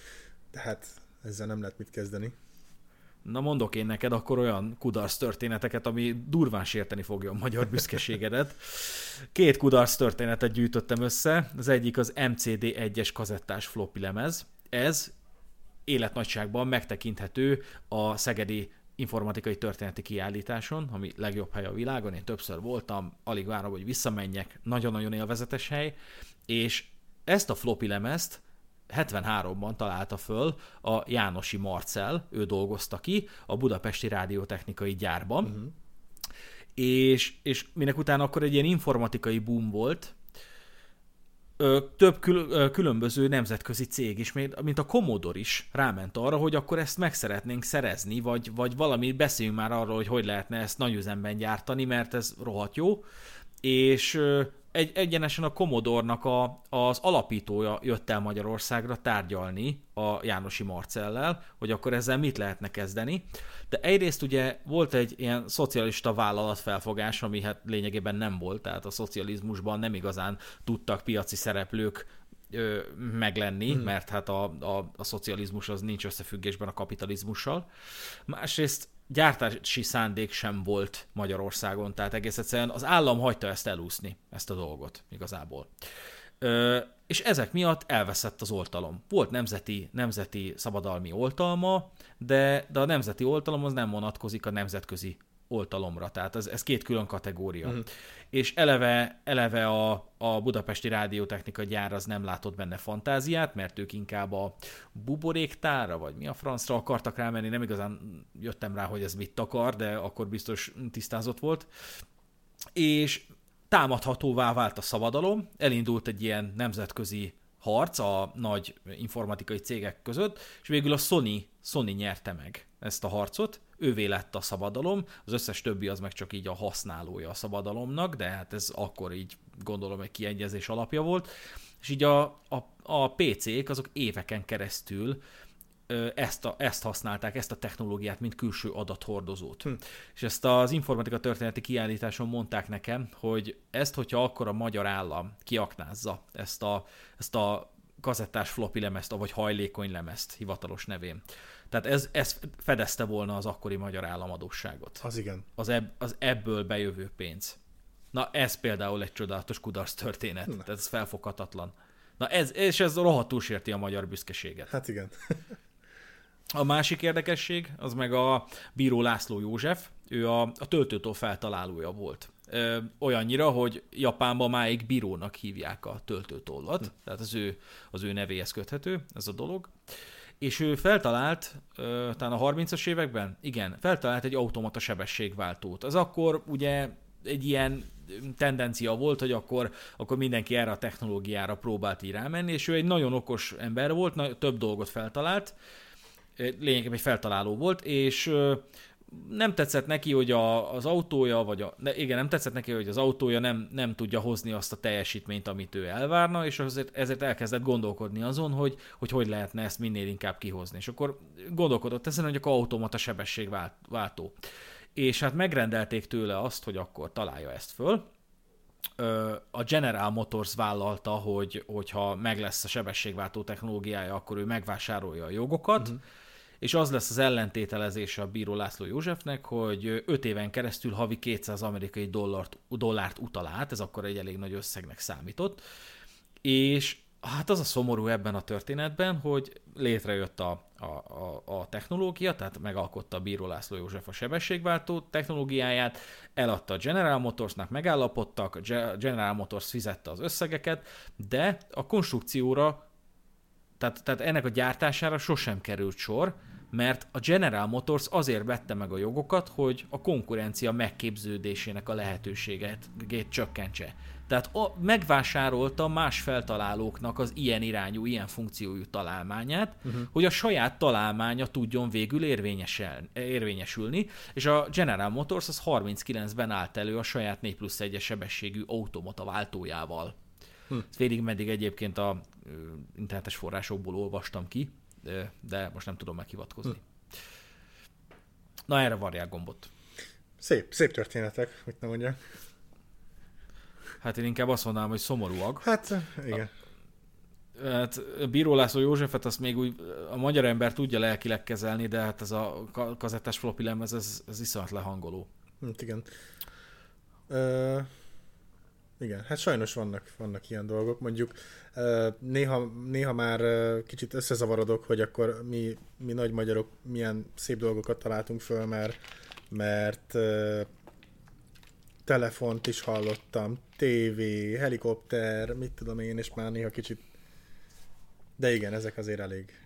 de hát ezzel nem lehet mit kezdeni. Na mondok én neked akkor olyan kudarc történeteket, ami durván sérteni fogja a magyar büszkeségedet. Két kudarc történetet gyűjtöttem össze. Az egyik az MCD 1-es kazettás floppy lemez. Ez életnagyságban megtekinthető a Szegedi informatikai történeti kiállításon, ami legjobb hely a világon, én többször voltam, alig várom, hogy visszamenjek, nagyon-nagyon élvezetes hely, és ezt a floppy lemezt 73-ban találta föl a Jánosi Marcel, ő dolgozta ki a Budapesti Rádiótechnikai Gyárban, uh-huh. és, és minek utána akkor egy ilyen informatikai boom volt, több kül- különböző nemzetközi cég is, mint a Commodore is ráment arra, hogy akkor ezt meg szeretnénk szerezni, vagy, vagy valami beszéljünk már arról, hogy hogy lehetne ezt nagyüzemben gyártani, mert ez rohadt jó. És egy, egyenesen a Commodore-nak a, az alapítója jött el Magyarországra tárgyalni a Jánosi Marcellel, hogy akkor ezzel mit lehetne kezdeni. De egyrészt ugye volt egy ilyen szocialista vállalatfelfogás, ami hát lényegében nem volt, tehát a szocializmusban nem igazán tudtak piaci szereplők ö, meglenni, hmm. mert hát a, a, a szocializmus az nincs összefüggésben a kapitalizmussal. Másrészt gyártási szándék sem volt Magyarországon, tehát egész egyszerűen az állam hagyta ezt elúszni, ezt a dolgot igazából. Ö, és ezek miatt elveszett az oltalom. Volt nemzeti, nemzeti szabadalmi oltalma, de, de a nemzeti oltalom az nem vonatkozik a nemzetközi oltalomra, tehát ez, ez két külön kategória. Uh-huh. És eleve, eleve a, a budapesti rádiótechnika gyár az nem látott benne fantáziát, mert ők inkább a buboréktára, vagy mi a francra akartak rámenni, nem igazán jöttem rá, hogy ez mit akar, de akkor biztos tisztázott volt. És támadhatóvá vált a szabadalom, elindult egy ilyen nemzetközi harc a nagy informatikai cégek között, és végül a Sony, Sony nyerte meg ezt a harcot, ővé lett a szabadalom, az összes többi az meg csak így a használója a szabadalomnak, de hát ez akkor így gondolom egy kiegyezés alapja volt, és így a, a, a PC-k azok éveken keresztül ezt, a, ezt használták, ezt a technológiát, mint külső adathordozót. Hm. És ezt az informatika történeti kiállításon mondták nekem, hogy ezt, hogyha akkor a magyar állam kiaknázza ezt a, ezt a kazettás floppy lemezt, vagy hajlékony lemezt hivatalos nevén. Tehát ez, ez fedezte volna az akkori magyar államadóságot. Az igen. Az, ebb, az ebből bejövő pénz. Na ez például egy csodálatos kudarc történet. Na. Tehát ez felfoghatatlan. Na ez, és ez rohadtul sérti a magyar büszkeséget. Hát igen. A másik érdekesség, az meg a bíró László József, ő a, a töltőtó feltalálója volt. Ö, olyannyira, hogy Japánban máig bírónak hívják a töltőtollat, hm. tehát az ő, az ő nevéhez köthető ez a dolog. És ő feltalált, ö, talán a 30-as években, igen, feltalált egy automata sebességváltót. Az akkor ugye egy ilyen tendencia volt, hogy akkor, akkor mindenki erre a technológiára próbált így rámenni, és ő egy nagyon okos ember volt, több dolgot feltalált, lényegében egy feltaláló volt, és nem tetszett neki, hogy a, az autója, vagy a, ne, igen, nem tetszett neki, hogy az autója nem, nem tudja hozni azt a teljesítményt, amit ő elvárna, és azért, ezért elkezdett gondolkodni azon, hogy, hogy hogy lehetne ezt minél inkább kihozni. És akkor gondolkodott ezen, hogy akkor automata sebességváltó. És hát megrendelték tőle azt, hogy akkor találja ezt föl, a General Motors vállalta, hogy hogyha meg lesz a sebességváltó technológiája, akkor ő megvásárolja a jogokat, uh-huh és az lesz az ellentételezése a bíró László Józsefnek, hogy 5 éven keresztül havi 200 amerikai dollárt, dollárt utal át, ez akkor egy elég nagy összegnek számított, és hát az a szomorú ebben a történetben, hogy létrejött a, a, a, a technológia, tehát megalkotta a Bíró László József a sebességváltó technológiáját, eladta a General Motorsnak, megállapodtak, General Motors fizette az összegeket, de a konstrukcióra, tehát, tehát ennek a gyártására sosem került sor, mert a General Motors azért vette meg a jogokat, hogy a konkurencia megképződésének a lehetőséget csökkentse. Tehát a, megvásárolta más feltalálóknak az ilyen irányú, ilyen funkciójú találmányát, uh-huh. hogy a saját találmánya tudjon végül érvényesülni, és a General Motors az 39-ben állt elő a saját 4 plusz 1 sebességű automata váltójával. Hm. Félig meddig egyébként a internetes forrásokból olvastam ki, de most nem tudom meghivatkozni. Hm. Na erre varják gombot. Szép, szép történetek, mit nem mondjak. Hát én inkább azt mondanám, hogy szomorúak. Hát, igen. A, hát Bíró László Józsefet azt még úgy a magyar ember tudja lelkileg kezelni, de hát ez a kazettás floppy lemez, ez, ez iszonyat lehangoló. Hát igen. Ö, igen, hát sajnos vannak, vannak ilyen dolgok. Mondjuk néha, néha már kicsit összezavarodok, hogy akkor mi, mi nagy magyarok milyen szép dolgokat találtunk föl, mert, mert telefont is hallottam, tévé, helikopter, mit tudom én, és már néha kicsit... De igen, ezek azért elég...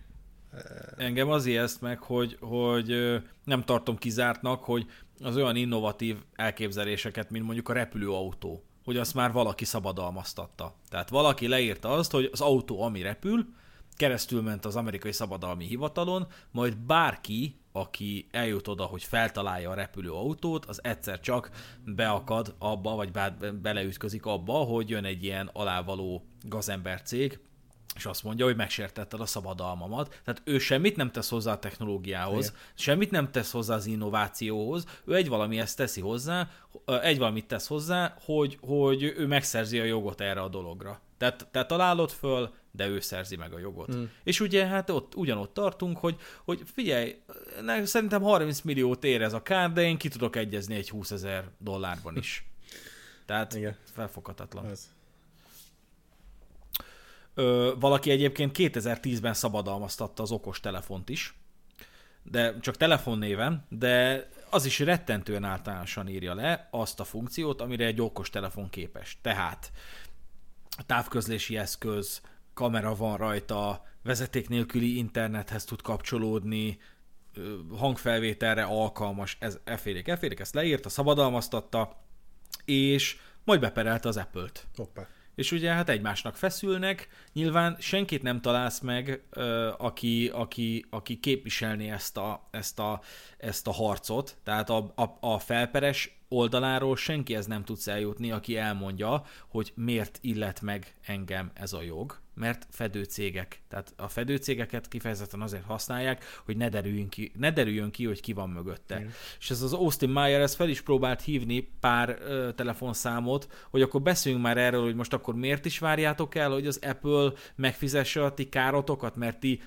Engem az ijeszt meg, hogy, hogy nem tartom kizártnak, hogy az olyan innovatív elképzeléseket, mint mondjuk a repülőautó, hogy azt már valaki szabadalmaztatta. Tehát valaki leírta azt, hogy az autó, ami repül, keresztül ment az amerikai szabadalmi hivatalon, majd bárki, aki eljut oda, hogy feltalálja a repülő autót, az egyszer csak beakad abba, vagy beleütközik abba, hogy jön egy ilyen alávaló gazember cég, és azt mondja, hogy megsértetted a szabadalmamat. Tehát ő semmit nem tesz hozzá a technológiához, Igen. semmit nem tesz hozzá az innovációhoz, ő egy valami ezt teszi hozzá, egy valamit tesz hozzá, hogy, hogy ő megszerzi a jogot erre a dologra. Tehát te találod föl, de ő szerzi meg a jogot. Hmm. És ugye hát ott ugyanott tartunk, hogy, hogy figyelj, szerintem 30 milliót ér ez a kár, de én ki tudok egyezni egy 20 ezer dollárban is. Tehát Igen. felfoghatatlan. Ez. Ö, valaki egyébként 2010-ben szabadalmaztatta az okos telefont is, de csak telefonnéven, de az is rettentően általánosan írja le azt a funkciót, amire egy okos telefon képes. Tehát távközlési eszköz, kamera van rajta, vezeték nélküli internethez tud kapcsolódni, hangfelvételre alkalmas, ez efélék, efélék, ezt leírta, szabadalmaztatta, és majd beperelte az Apple-t. Hoppá és ugye hát egymásnak feszülnek, nyilván senkit nem találsz meg, aki, aki, aki képviselni ezt a, ezt, a, ezt a harcot, tehát a, a, a felperes oldaláról senki ez nem tudsz eljutni, aki elmondja, hogy miért illet meg engem ez a jog, mert fedőcégek. Tehát a fedőcégeket kifejezetten azért használják, hogy ne derüljön ki, ne derüljön ki hogy ki van mögötte. Igen. És ez az Austin Meyer ez fel is próbált hívni pár ö, telefonszámot, hogy akkor beszéljünk már erről, hogy most akkor miért is várjátok el, hogy az Apple megfizesse a ti károtokat, mert ti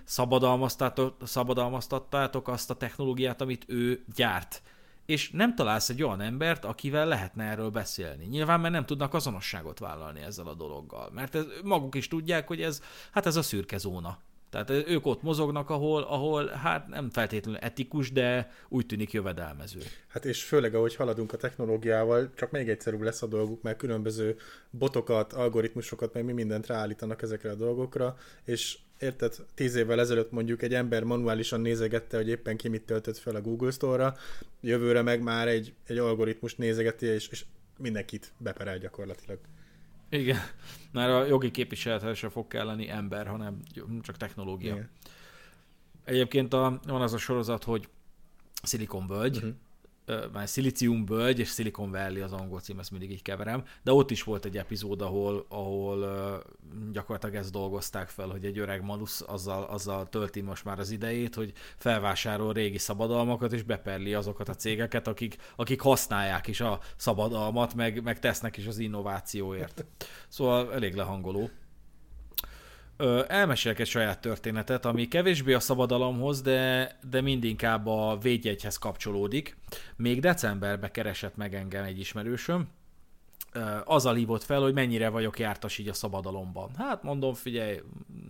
szabadalmaztattátok azt a technológiát, amit ő gyárt és nem találsz egy olyan embert, akivel lehetne erről beszélni. Nyilván, mert nem tudnak azonosságot vállalni ezzel a dologgal. Mert ez, maguk is tudják, hogy ez, hát ez a szürke zóna. Tehát ők ott mozognak, ahol, ahol hát nem feltétlenül etikus, de úgy tűnik jövedelmező. Hát és főleg, ahogy haladunk a technológiával, csak még egyszerűbb lesz a dolguk, mert különböző botokat, algoritmusokat, meg mi mindent ráállítanak ezekre a dolgokra, és érted, tíz évvel ezelőtt mondjuk egy ember manuálisan nézegette, hogy éppen ki mit töltött fel a Google Store-ra, jövőre meg már egy, egy algoritmus nézegeti, és, és mindenkit beperel gyakorlatilag. Igen, már a jogi képviselethez sem fog kelleni ember, hanem csak technológia. Igen. Egyébként a, van az a sorozat, hogy Silicon Völgy, uh-huh már Silicium Bölgy és Silicon Valley az angol cím, ezt mindig így keverem, de ott is volt egy epizód, ahol, ahol gyakorlatilag ezt dolgozták fel, hogy egy öreg malusz azzal, azzal tölti most már az idejét, hogy felvásárol régi szabadalmakat, és beperli azokat a cégeket, akik, akik használják is a szabadalmat, meg, meg tesznek is az innovációért. Szóval elég lehangoló elmesélek egy saját történetet, ami kevésbé a szabadalomhoz, de, de mindinkább a védjegyhez kapcsolódik. Még decemberben keresett meg engem egy ismerősöm, azzal hívott fel, hogy mennyire vagyok jártas így a szabadalomban. Hát mondom, figyelj,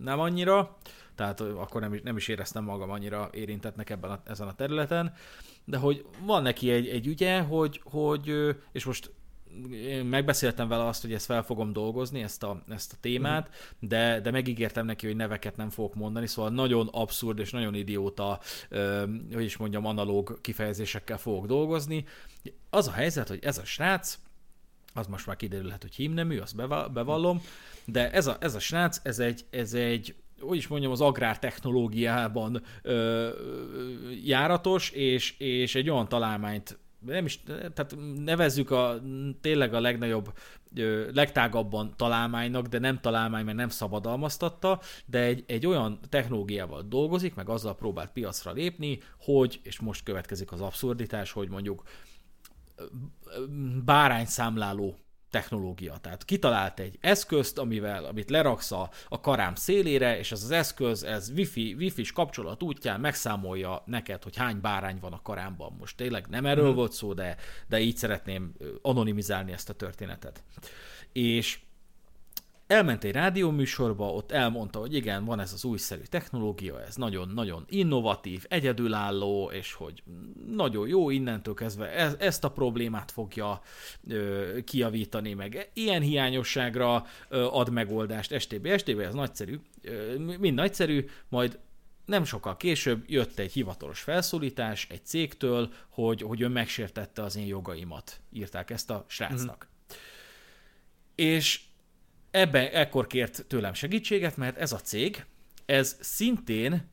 nem annyira, tehát akkor nem is, nem is éreztem magam annyira érintetnek ebben a, ezen a területen, de hogy van neki egy, egy ügye, hogy, hogy, és most én megbeszéltem vele azt, hogy ezt fel fogom dolgozni, ezt a, ezt a témát, uh-huh. de, de megígértem neki, hogy neveket nem fogok mondani, szóval nagyon abszurd és nagyon idióta, ö, hogy is mondjam, analóg kifejezésekkel fogok dolgozni. Az a helyzet, hogy ez a srác, az most már kiderülhet, hogy hímnemű, azt bevallom, de ez a, ez a srác, ez egy, ez egy hogy is mondjam, az agrártechnológiában ö, járatos, és, és egy olyan találmányt nem is, tehát nevezzük a tényleg a legnagyobb, legtágabban találmánynak, de nem találmány, mert nem szabadalmaztatta, de egy, egy olyan technológiával dolgozik, meg azzal próbált piacra lépni, hogy, és most következik az abszurditás, hogy mondjuk bárányszámláló technológia. Tehát kitalált egy eszközt, amivel, amit leraksz a, a karám szélére, és ez az eszköz, ez wifi, wifi-s kapcsolat útján megszámolja neked, hogy hány bárány van a karámban. Most tényleg nem erről hmm. volt szó, de, de így szeretném anonimizálni ezt a történetet. És elment egy rádióműsorba, ott elmondta, hogy igen, van ez az újszerű technológia, ez nagyon-nagyon innovatív, egyedülálló, és hogy nagyon jó innentől kezdve ez, ezt a problémát fogja ö, kiavítani, meg ilyen hiányosságra ö, ad megoldást. STB, STB, ez nagyszerű, ö, mind nagyszerű, majd nem sokkal később jött egy hivatalos felszólítás egy cégtől, hogy, hogy ön megsértette az én jogaimat. Írták ezt a srácnak. Mm. És Ebben ekkor kért tőlem segítséget, mert ez a cég, ez szintén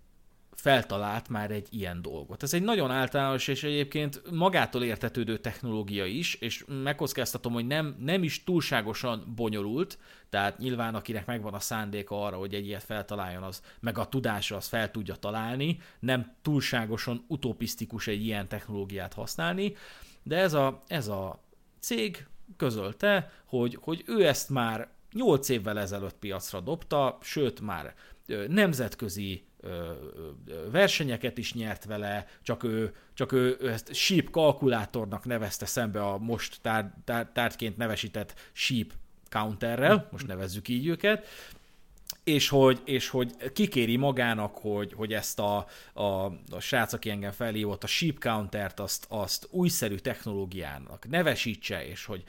feltalált már egy ilyen dolgot. Ez egy nagyon általános és egyébként magától értetődő technológia is, és megkockáztatom, hogy nem, nem is túlságosan bonyolult, tehát nyilván akinek megvan a szándéka arra, hogy egy ilyet feltaláljon, az meg a tudása az fel tudja találni, nem túlságosan utopisztikus egy ilyen technológiát használni, de ez a, ez a cég közölte, hogy, hogy ő ezt már 8 évvel ezelőtt piacra dobta, sőt már nemzetközi versenyeket is nyert vele, csak ő, csak ő, ezt Sheep kalkulátornak nevezte szembe a most tár, tár, tárgyként nevesített Sheep counterrel, most nevezzük így őket, és hogy, és hogy kikéri magának, hogy, hogy ezt a, a, a srác, aki engem felhívott, a Sheep Countert azt, azt újszerű technológiának nevesítse, és hogy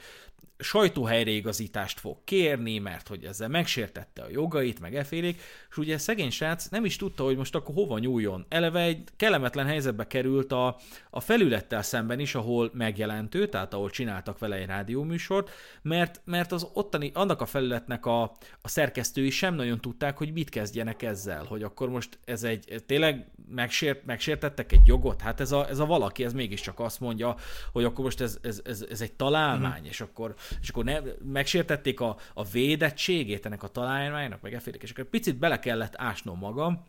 sajtóhelyreigazítást fog kérni, mert hogy ezzel megsértette a jogait, meg efélék, és ugye szegény srác nem is tudta, hogy most akkor hova nyúljon. Eleve egy kellemetlen helyzetbe került a, a felülettel szemben is, ahol megjelent ő, tehát ahol csináltak vele egy rádióműsort, mert, mert az ottani, annak a felületnek a, a szerkesztői sem nagyon tudták, hogy mit kezdjenek ezzel, hogy akkor most ez egy, tényleg megsért, megsértettek egy jogot, hát ez a, ez a valaki, ez mégiscsak azt mondja, hogy akkor most ez, ez, ez, ez egy találmány, mm. és akkor és akkor ne, megsértették a, a védettségét ennek a találmánynak, meg effélik, és akkor picit bele kellett ásnom magam,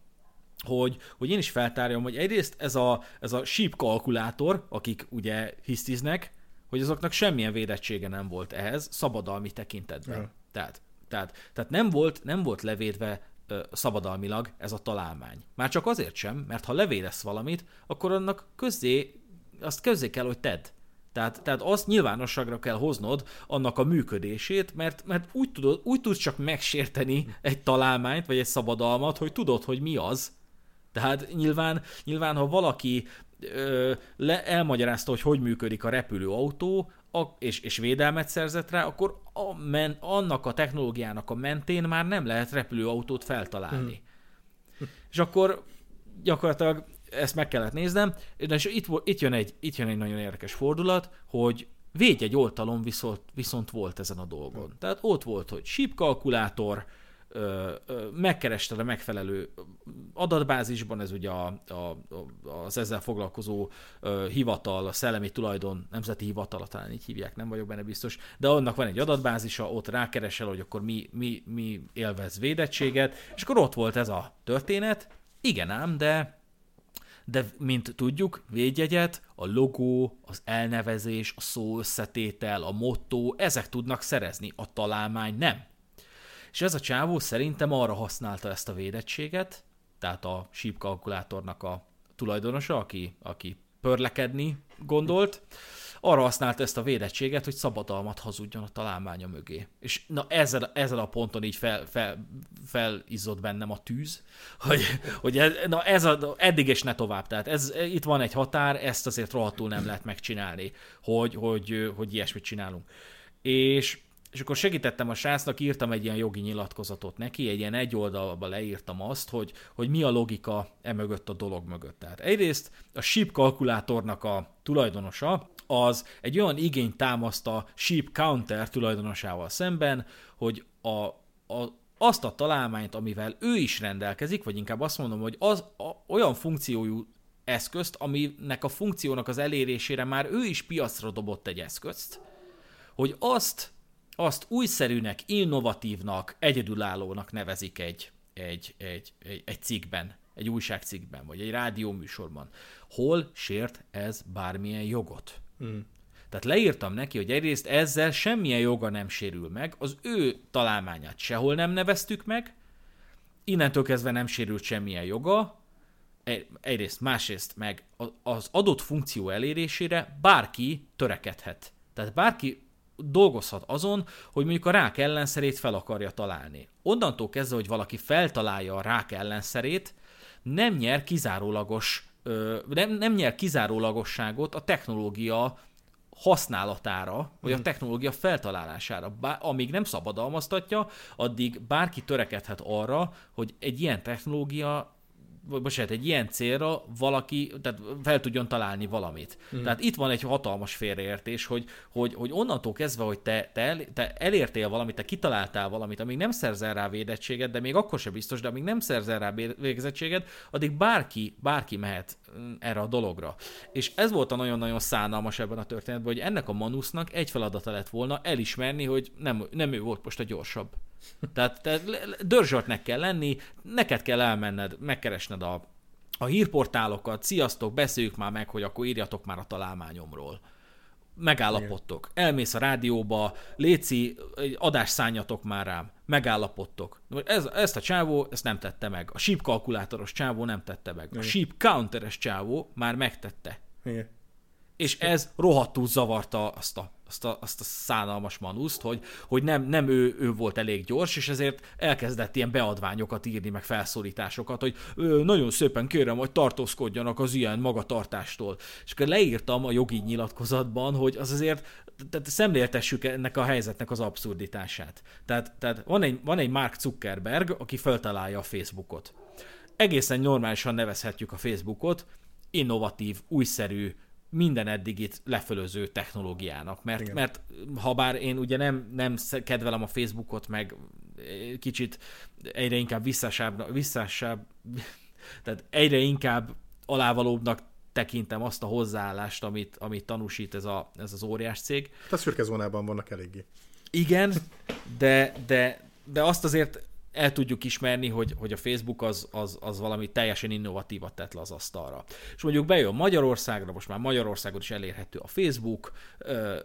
hogy, hogy én is feltárjam, hogy egyrészt ez a, ez a sheep kalkulátor, akik ugye hisztiznek, hogy azoknak semmilyen védettsége nem volt ehhez, szabadalmi tekintetben. Ja. Tehát, tehát, tehát nem, volt, nem volt levédve ö, szabadalmilag ez a találmány. Már csak azért sem, mert ha levédesz valamit, akkor annak közzé, azt közzé kell, hogy tedd. Tehát, tehát azt nyilvánosságra kell hoznod annak a működését, mert, mert úgy, tudod, úgy tudsz csak megsérteni egy találmányt, vagy egy szabadalmat, hogy tudod, hogy mi az. Tehát nyilván, nyilván ha valaki ö, le, elmagyarázta, hogy hogy működik a repülőautó, a, és, és védelmet szerzett rá, akkor a men, annak a technológiának a mentén már nem lehet repülőautót feltalálni. Hmm. És akkor gyakorlatilag ezt meg kellett néznem, és itt, itt, jön egy, itt jön egy nagyon érdekes fordulat, hogy védjegy oltalom viszont, viszont volt ezen a dolgon. Tehát ott volt, hogy chip kalkulátor, megkerested a megfelelő adatbázisban, ez ugye a, a, az ezzel foglalkozó hivatal, a szellemi tulajdon, nemzeti hivatal, talán így hívják, nem vagyok benne biztos, de annak van egy adatbázisa, ott rákeresel, hogy akkor mi, mi, mi élvez védettséget, és akkor ott volt ez a történet, igen ám, de de mint tudjuk, védjegyet, a logó, az elnevezés, a szó összetétel, a motto, ezek tudnak szerezni, a találmány nem. És ez a csávó szerintem arra használta ezt a védettséget, tehát a sheep kalkulátornak a tulajdonosa, aki, aki pörlekedni gondolt, arra használta ezt a védettséget, hogy szabadalmat hazudjon a találmánya mögé. És na ezen, ezen a ponton így fel, fel, felizzott bennem a tűz, hogy, hogy ez, na ez a, eddig és ne tovább. Tehát ez, itt van egy határ, ezt azért rohadtul nem lehet megcsinálni, hogy, hogy, hogy ilyesmit csinálunk. És és akkor segítettem a srácnak, írtam egy ilyen jogi nyilatkozatot neki, egy ilyen egy oldalba leírtam azt, hogy, hogy mi a logika e mögött a dolog mögött. Tehát egyrészt a SHIP kalkulátornak a tulajdonosa, az egy olyan igényt támaszt a Sheep Counter tulajdonosával szemben, hogy a, a, azt a találmányt, amivel ő is rendelkezik, vagy inkább azt mondom, hogy az a, olyan funkciójú eszközt, aminek a funkciónak az elérésére már ő is piacra dobott egy eszközt, hogy azt, azt újszerűnek, innovatívnak, egyedülállónak nevezik egy, egy, egy, egy, egy cikkben, egy újságcikkben, vagy egy rádióműsorban. Hol sért ez bármilyen jogot? Mm. Tehát leírtam neki, hogy egyrészt ezzel semmilyen joga nem sérül meg, az ő találmányát sehol nem neveztük meg, innentől kezdve nem sérült semmilyen joga, egyrészt, másrészt meg az adott funkció elérésére bárki törekedhet. Tehát bárki dolgozhat azon, hogy mondjuk a rák ellenszerét fel akarja találni. Onnantól kezdve, hogy valaki feltalálja a rák ellenszerét, nem nyer kizárólagos nem, nem nyer kizárólagosságot a technológia használatára, vagy a mhm. technológia feltalálására. Bár, amíg nem szabadalmaztatja, addig bárki törekedhet arra, hogy egy ilyen technológia vagy bocsánat, egy ilyen célra valaki tehát fel tudjon találni valamit. Mm. Tehát itt van egy hatalmas félreértés, hogy, hogy, hogy onnantól kezdve, hogy te, te, el, te elértél valamit, te kitaláltál valamit, amíg nem szerzel rá védettséget, de még akkor sem biztos, de amíg nem szerzel rá végzettséget, addig bárki, bárki mehet mm, erre a dologra. És ez volt a nagyon-nagyon szánalmas ebben a történetben, hogy ennek a Manusnak egy feladata lett volna elismerni, hogy nem, nem ő volt most a gyorsabb. Tehát, tehát dörzsöltnek kell lenni, neked kell elmenned, megkeresned a, a hírportálokat, sziasztok, beszéljük már meg, hogy akkor írjatok már a találmányomról. Megállapodtok. Elmész a rádióba, Léci, adást szányatok már rám. Megállapodtok. Ez, ezt a csávó, ezt nem tette meg. A sheep kalkulátoros csávó nem tette meg. A sheep counteres csávó már megtette. Igen. És ez rohadtul zavarta azt a azt a, azt a szánalmas manuszt, hogy, hogy nem, nem ő, ő volt elég gyors, és ezért elkezdett ilyen beadványokat írni, meg felszólításokat, hogy nagyon szépen kérem, hogy tartózkodjanak az ilyen magatartástól. És akkor leírtam a jogi nyilatkozatban, hogy az azért tehát szemléltessük ennek a helyzetnek az abszurditását. Tehát, tehát van, egy, van egy Mark Zuckerberg, aki feltalálja a Facebookot. Egészen normálisan nevezhetjük a Facebookot, innovatív, újszerű, minden eddigit lefölöző technológiának. Mert, mert ha bár én ugye nem, nem kedvelem a Facebookot, meg kicsit egyre inkább visszásabb, visszásabb tehát egyre inkább alávalóbbnak tekintem azt a hozzáállást, amit, amit tanúsít ez, a, ez az óriás cég. A szürke zónában vannak eléggé. Igen, de, de, de azt azért el tudjuk ismerni, hogy, hogy a Facebook az, az, az valami teljesen innovatívat tett le az asztalra. És mondjuk bejön Magyarországra, most már Magyarországon is elérhető a Facebook,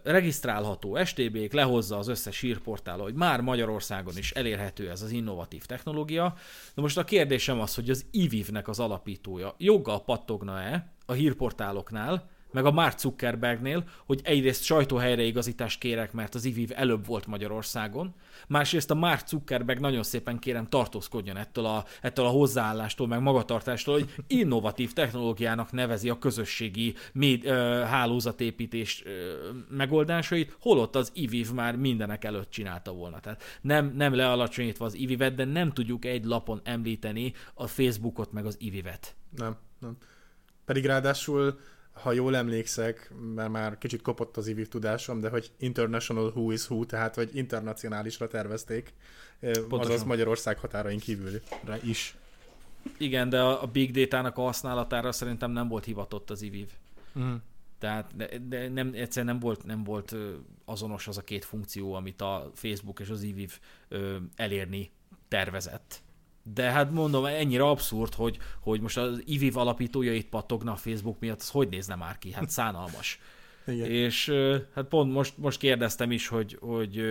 regisztrálható STB-k, lehozza az összes hírportál, hogy már Magyarországon is elérhető ez az innovatív technológia. Na most a kérdésem az, hogy az IVIV-nek az alapítója joggal pattogna-e a hírportáloknál, meg a Mark Zuckerbergnél, hogy egyrészt sajtóhelyreigazítást kérek, mert az IVIV előbb volt Magyarországon, másrészt a Mark Zuckerberg nagyon szépen kérem tartózkodjon ettől a, ettől a hozzáállástól, meg magatartástól, hogy innovatív technológiának nevezi a közösségi méd, ö, hálózatépítés ö, megoldásait, holott az IVIV már mindenek előtt csinálta volna. Tehát nem, nem lealacsonyítva az IVIV-et, de nem tudjuk egy lapon említeni a Facebookot meg az IVIV-et. Nem, nem. Pedig ráadásul ha jól emlékszek, mert már kicsit kopott az IVIV tudásom, de hogy International Who is Who, tehát hogy internacionálisra tervezték, Pontosan. azaz Magyarország határain kívülre is. Igen, de a Big Data-nak a használatára szerintem nem volt hivatott az IVIV. Mm. Tehát de, de nem, egyszerűen nem volt, nem volt azonos az a két funkció, amit a Facebook és az IVIV elérni tervezett. De hát mondom, ennyire abszurd, hogy, hogy most az IVIV alapítója itt pattogna a Facebook miatt, az hogy nézne már ki? Hát szánalmas. Igen. És hát pont most, most kérdeztem is, hogy, hogy,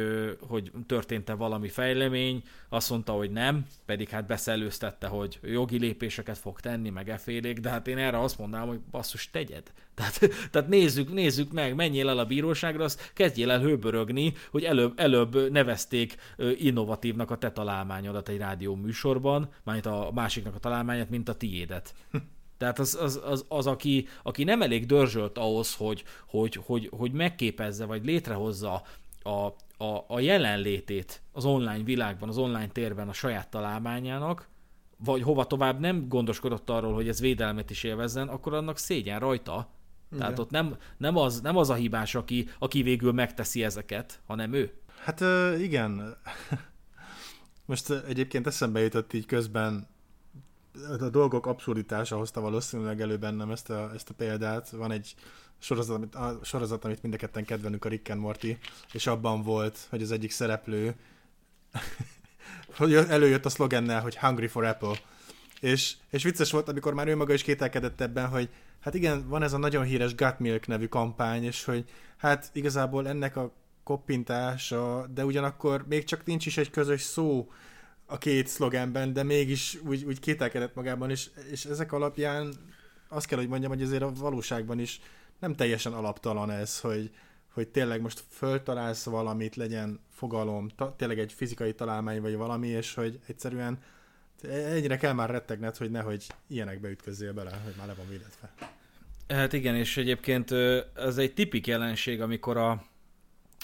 hogy történt-e valami fejlemény, azt mondta, hogy nem, pedig hát beszellőztette, hogy jogi lépéseket fog tenni, meg efélék, de hát én erre azt mondanám, hogy basszus, tegyed. Tehát, tehát nézzük, nézzük meg, menjél el a bíróságra, azt kezdjél el hőbörögni, hogy előbb, előbb nevezték innovatívnak a te találmányodat egy rádió műsorban, majd a másiknak a találmányát, mint a tiédet. Tehát az, az, az, az aki, aki nem elég dörzsölt ahhoz, hogy, hogy, hogy, hogy megképezze, vagy létrehozza a, a, a jelenlétét az online világban, az online térben a saját találmányának, vagy hova tovább nem gondoskodott arról, hogy ez védelmet is élvezzen, akkor annak szégyen rajta. Igen. Tehát ott nem, nem, az, nem az a hibás, aki, aki végül megteszi ezeket, hanem ő. Hát igen. Most egyébként eszembe jutott így közben a dolgok abszurditása hozta valószínűleg elő bennem ezt a, ezt a példát. Van egy sorozat, amit, a sorozat, amit mind a ketten kedvelünk, a Rick and Morty, és abban volt, hogy az egyik szereplő előjött a szlogennel, hogy Hungry for Apple. És, és vicces volt, amikor már ő maga is kételkedett ebben, hogy hát igen, van ez a nagyon híres Gut Milk nevű kampány, és hogy hát igazából ennek a koppintása, de ugyanakkor még csak nincs is egy közös szó, a két szlogenben, de mégis úgy, úgy kételkedett magában, és, és ezek alapján azt kell, hogy mondjam, hogy azért a valóságban is nem teljesen alaptalan ez, hogy, hogy tényleg most föltalálsz valamit, legyen fogalom, ta, tényleg egy fizikai találmány vagy valami, és hogy egyszerűen egyre kell már rettegned, hogy nehogy ilyenekbe ütközzél bele, hogy már le van védetve. Hát igen, és egyébként ez egy tipik jelenség, amikor a,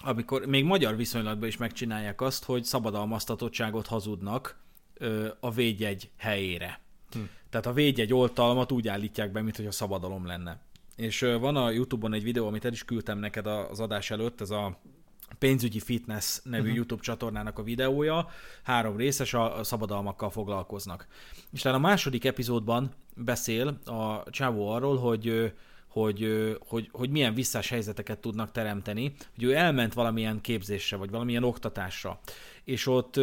amikor még magyar viszonylatban is megcsinálják azt, hogy szabadalmaztatottságot hazudnak ö, a védjegy helyére. Hm. Tehát a védjegy oltalmat úgy állítják be, mintha szabadalom lenne. És ö, van a Youtube-on egy videó, amit el is küldtem neked az adás előtt, ez a pénzügyi fitness nevű uh-huh. YouTube csatornának a videója, három részes, a szabadalmakkal foglalkoznak. És talán a második epizódban beszél a csávó arról, hogy hogy, hogy, hogy milyen visszás helyzeteket tudnak teremteni, hogy ő elment valamilyen képzésre, vagy valamilyen oktatásra, és ott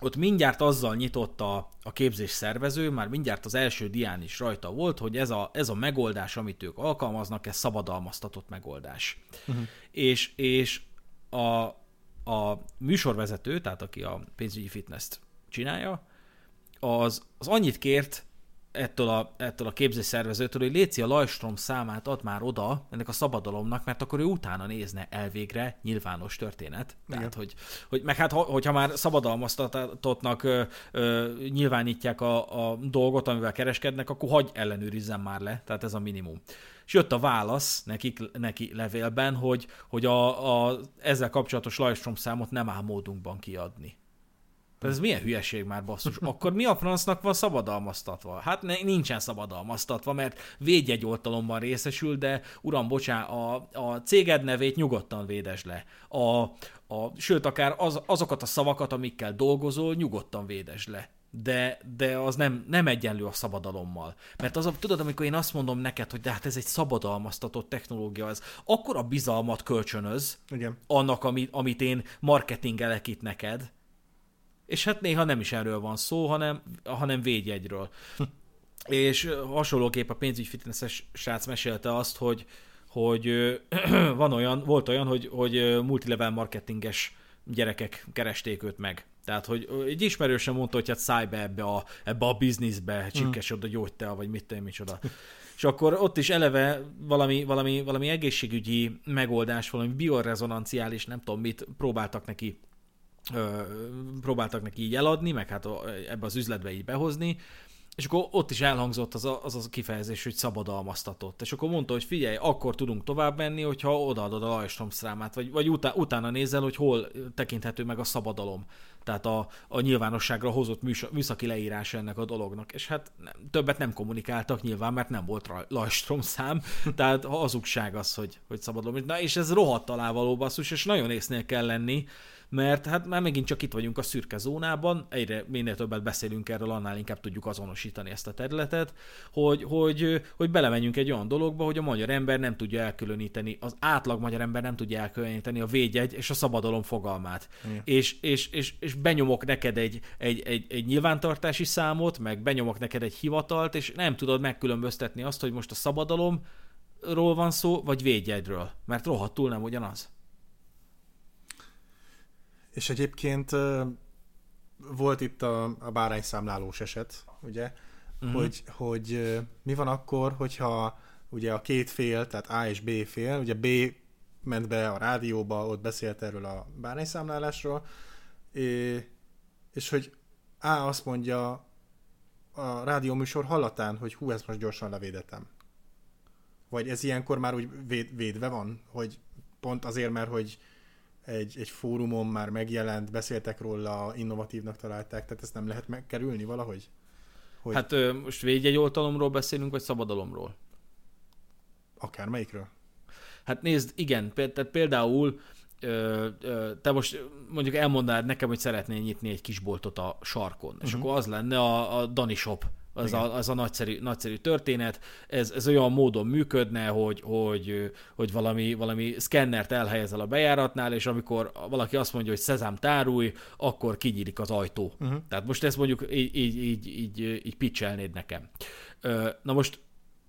ott mindjárt azzal nyitott a, a képzés szervező, már mindjárt az első dián is rajta volt, hogy ez a, ez a megoldás, amit ők alkalmaznak, ez szabadalmaztatott megoldás. Uh-huh. És, és a, a műsorvezető, tehát aki a pénzügyi fitness csinálja, az, az annyit kért ettől a, ettől a képzésszervezőtől, hogy Léci a Lajstrom számát ad már oda ennek a szabadalomnak, mert akkor ő utána nézne elvégre nyilvános történet. Igen. Tehát, hogy, hogy meg hát, hogyha már szabadalmaztatottnak ö, ö, nyilvánítják a, a dolgot, amivel kereskednek, akkor hagy ellenőrizzen már le, tehát ez a minimum. És jött a válasz nekik, neki levélben, hogy, hogy a, a, ezzel kapcsolatos Lajstrom számot nem áll módunkban kiadni. Tehát ez milyen hülyeség már basszus. Akkor mi a francnak van szabadalmaztatva? Hát ne, nincsen szabadalmaztatva, mert védjegyoltalomban részesül, de uram, bocsá, a, a céged nevét nyugodtan védes le. A, a, sőt, akár az, azokat a szavakat, amikkel dolgozol, nyugodtan védes le de, de az nem, nem egyenlő a szabadalommal. Mert az, tudod, amikor én azt mondom neked, hogy de hát ez egy szabadalmaztatott technológia, ez akkor a bizalmat kölcsönöz Igen. annak, amit, amit én marketingelek itt neked, és hát néha nem is erről van szó, hanem, hanem védjegyről. és hasonlóképp a pénzügyfitnesses srác mesélte azt, hogy, hogy van olyan, volt olyan, hogy, hogy multilevel marketinges gyerekek keresték őt meg. Tehát, hogy egy ismerősen mondta, hogy hát szállj be ebbe a, ebbe a bizniszbe, csipkesod a gyógytea, vagy mit tudom, micsoda. És akkor ott is eleve valami, valami, valami egészségügyi megoldás, valami biorezonanciális, nem tudom mit, próbáltak neki próbáltak neki így eladni, meg hát ebbe az üzletbe így behozni, és akkor ott is elhangzott az a, az a kifejezés, hogy szabadalmaztatott. És akkor mondta, hogy figyelj, akkor tudunk tovább menni, hogyha odaadod a Lajstromszrámát, vagy, vagy utá, utána nézel, hogy hol tekinthető meg a szabadalom. Tehát a, a nyilvánosságra hozott műszaki leírása ennek a dolognak. És hát nem, többet nem kommunikáltak nyilván, mert nem volt Lajstrom szám, tehát hazugság az, hogy, hogy szabadalom. Na és ez rohadt alávaló basszus, és nagyon észnél kell lenni, mert hát már megint csak itt vagyunk a szürke zónában, egyre minél többet beszélünk erről, annál inkább tudjuk azonosítani ezt a területet, hogy, hogy, hogy belemenjünk egy olyan dologba, hogy a magyar ember nem tudja elkülöníteni, az átlag magyar ember nem tudja elkülöníteni a védjegy és a szabadalom fogalmát. És, és, és, és benyomok neked egy, egy, egy, egy nyilvántartási számot, meg benyomok neked egy hivatalt, és nem tudod megkülönböztetni azt, hogy most a szabadalomról van szó, vagy védjegyről, mert rohadtul nem ugyanaz. És egyébként volt itt a, a bárányszámlálós eset, ugye, uh-huh. hogy, hogy mi van akkor, hogyha ugye a két fél, tehát A és B fél, ugye B ment be a rádióba, ott beszélt erről a bárányszámlálásról, és hogy A azt mondja a rádióműsor hallatán, hogy hú, ezt most gyorsan levédetem. Vagy ez ilyenkor már úgy véd, védve van, hogy pont azért, mert hogy egy, egy fórumon már megjelent, beszéltek róla, innovatívnak találták, tehát ezt nem lehet megkerülni valahogy? Hogy... Hát ö, most védjegy oltalomról beszélünk, vagy szabadalomról? Akármelyikről? Hát nézd, igen, tehát például ö, ö, te most mondjuk elmondanád nekem, hogy szeretnél nyitni egy kis boltot a sarkon, uh-huh. és mhm. akkor az lenne a, a Dani Shop az a, az a nagyszerű, nagyszerű történet. Ez, ez olyan módon működne, hogy, hogy, hogy valami, valami szkennert elhelyezel a bejáratnál, és amikor valaki azt mondja, hogy szezám tárulj, akkor kinyílik az ajtó. Uh-huh. Tehát most ezt mondjuk így, így, így, így, így pitchelnéd nekem. Na most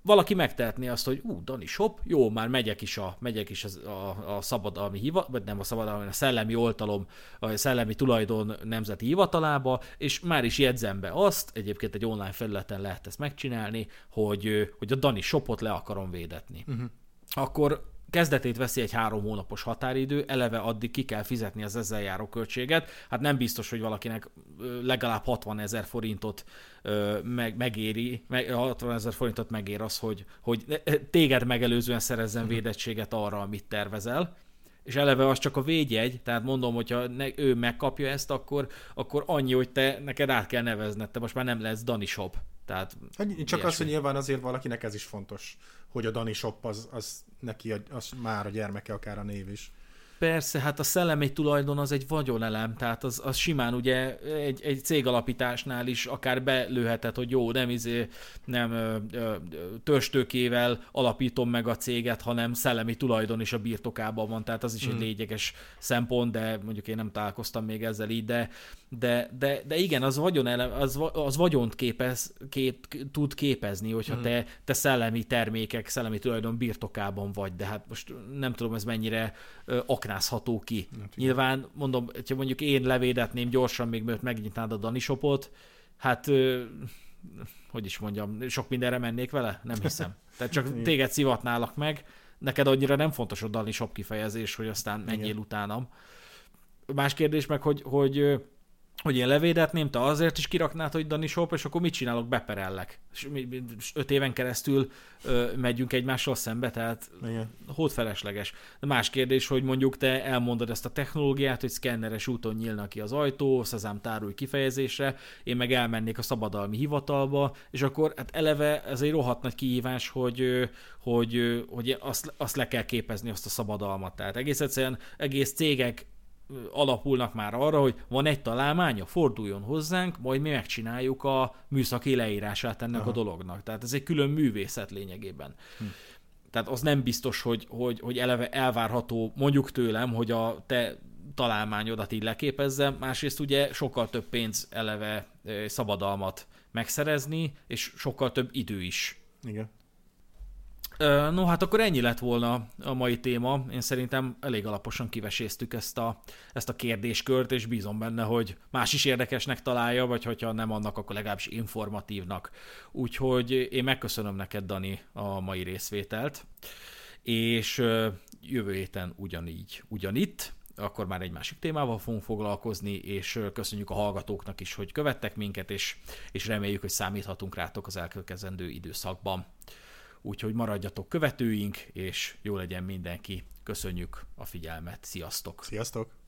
valaki megtehetné azt, hogy ú, Dani Shop, jó, már megyek is a, megyek is a, a, a szabadalmi hivatal, vagy nem a szabadalmi, a szellemi oltalom, a szellemi tulajdon nemzeti hivatalába, és már is jegyzem be azt, egyébként egy online felületen lehet ezt megcsinálni, hogy, hogy a Dani Shopot le akarom védetni. Uh-huh. Akkor kezdetét veszi egy három hónapos határidő, eleve addig ki kell fizetni az ezzel járó költséget. Hát nem biztos, hogy valakinek legalább 60 ezer forintot meg, megéri, meg, 60 ezer forintot megér az, hogy, hogy téged megelőzően szerezzen mhm. védettséget arra, amit tervezel és eleve az csak a védjegy, tehát mondom, hogyha ne, ő megkapja ezt, akkor, akkor annyi, hogy te neked át kell nevezned, te most már nem lesz Dani Shop. Tehát hát, csak ilyesmi. az, hogy nyilván azért valakinek ez is fontos, hogy a Dani Shop az, az neki az már a gyermeke, akár a név is. Persze, hát a szellemi tulajdon az egy vagyonelem, tehát az, az simán ugye egy, egy cégalapításnál is akár belőhetett, hogy jó, nem izé, nem ö, ö, törstőkével alapítom meg a céget, hanem szellemi tulajdon is a birtokában van, tehát az is hmm. egy lényeges szempont, de mondjuk én nem találkoztam még ezzel így, de, de, de, de igen, az, vagyonelem, az, az vagyont képez, kép, tud képezni, hogyha hmm. te, te szellemi termékek, szellemi tulajdon birtokában vagy, de hát most nem tudom ez mennyire aknázható ki. Hát, Nyilván, mondom, ha mondjuk én levédetném gyorsan, még mielőtt megnyitnád a Dani shopot, hát hogy is mondjam, sok mindenre mennék vele? Nem hiszem. Tehát csak téged szivatnálak meg, neked annyira nem fontos a Dani Shop kifejezés, hogy aztán menjél Igen. utánam. Más kérdés meg, hogy, hogy hogy én levédetném, te azért is kiraknád, hogy Dani Shop, és akkor mit csinálok? Beperellek. És öt éven keresztül ö, megyünk egymással szembe, tehát Igen. hód felesleges. De más kérdés, hogy mondjuk te elmondod ezt a technológiát, hogy szkenneres úton nyílnak ki az ajtó, szezám tárulj kifejezésre, én meg elmennék a szabadalmi hivatalba, és akkor hát eleve ez egy rohadt nagy kihívás, hogy, hogy, hogy azt, azt le kell képezni, azt a szabadalmat. Tehát egész egyszerűen egész cégek alapulnak már arra, hogy van egy találmánya, forduljon hozzánk, majd mi megcsináljuk a műszaki leírását ennek Aha. a dolognak. Tehát ez egy külön művészet lényegében. Hm. Tehát az nem biztos, hogy, hogy, hogy eleve elvárható mondjuk tőlem, hogy a te találmányodat így leképezzem, másrészt ugye sokkal több pénz eleve szabadalmat megszerezni, és sokkal több idő is. Igen. No, hát akkor ennyi lett volna a mai téma. Én szerintem elég alaposan kiveséztük ezt a, ezt a kérdéskört, és bízom benne, hogy más is érdekesnek találja, vagy hogyha nem annak, akkor legalábbis informatívnak. Úgyhogy én megköszönöm neked, Dani, a mai részvételt, és jövő héten ugyanígy, ugyanitt, akkor már egy másik témával fogunk foglalkozni, és köszönjük a hallgatóknak is, hogy követtek minket, és, és reméljük, hogy számíthatunk rátok az elkövetkezendő időszakban úgyhogy maradjatok követőink, és jó legyen mindenki. Köszönjük a figyelmet, sziasztok! Sziasztok!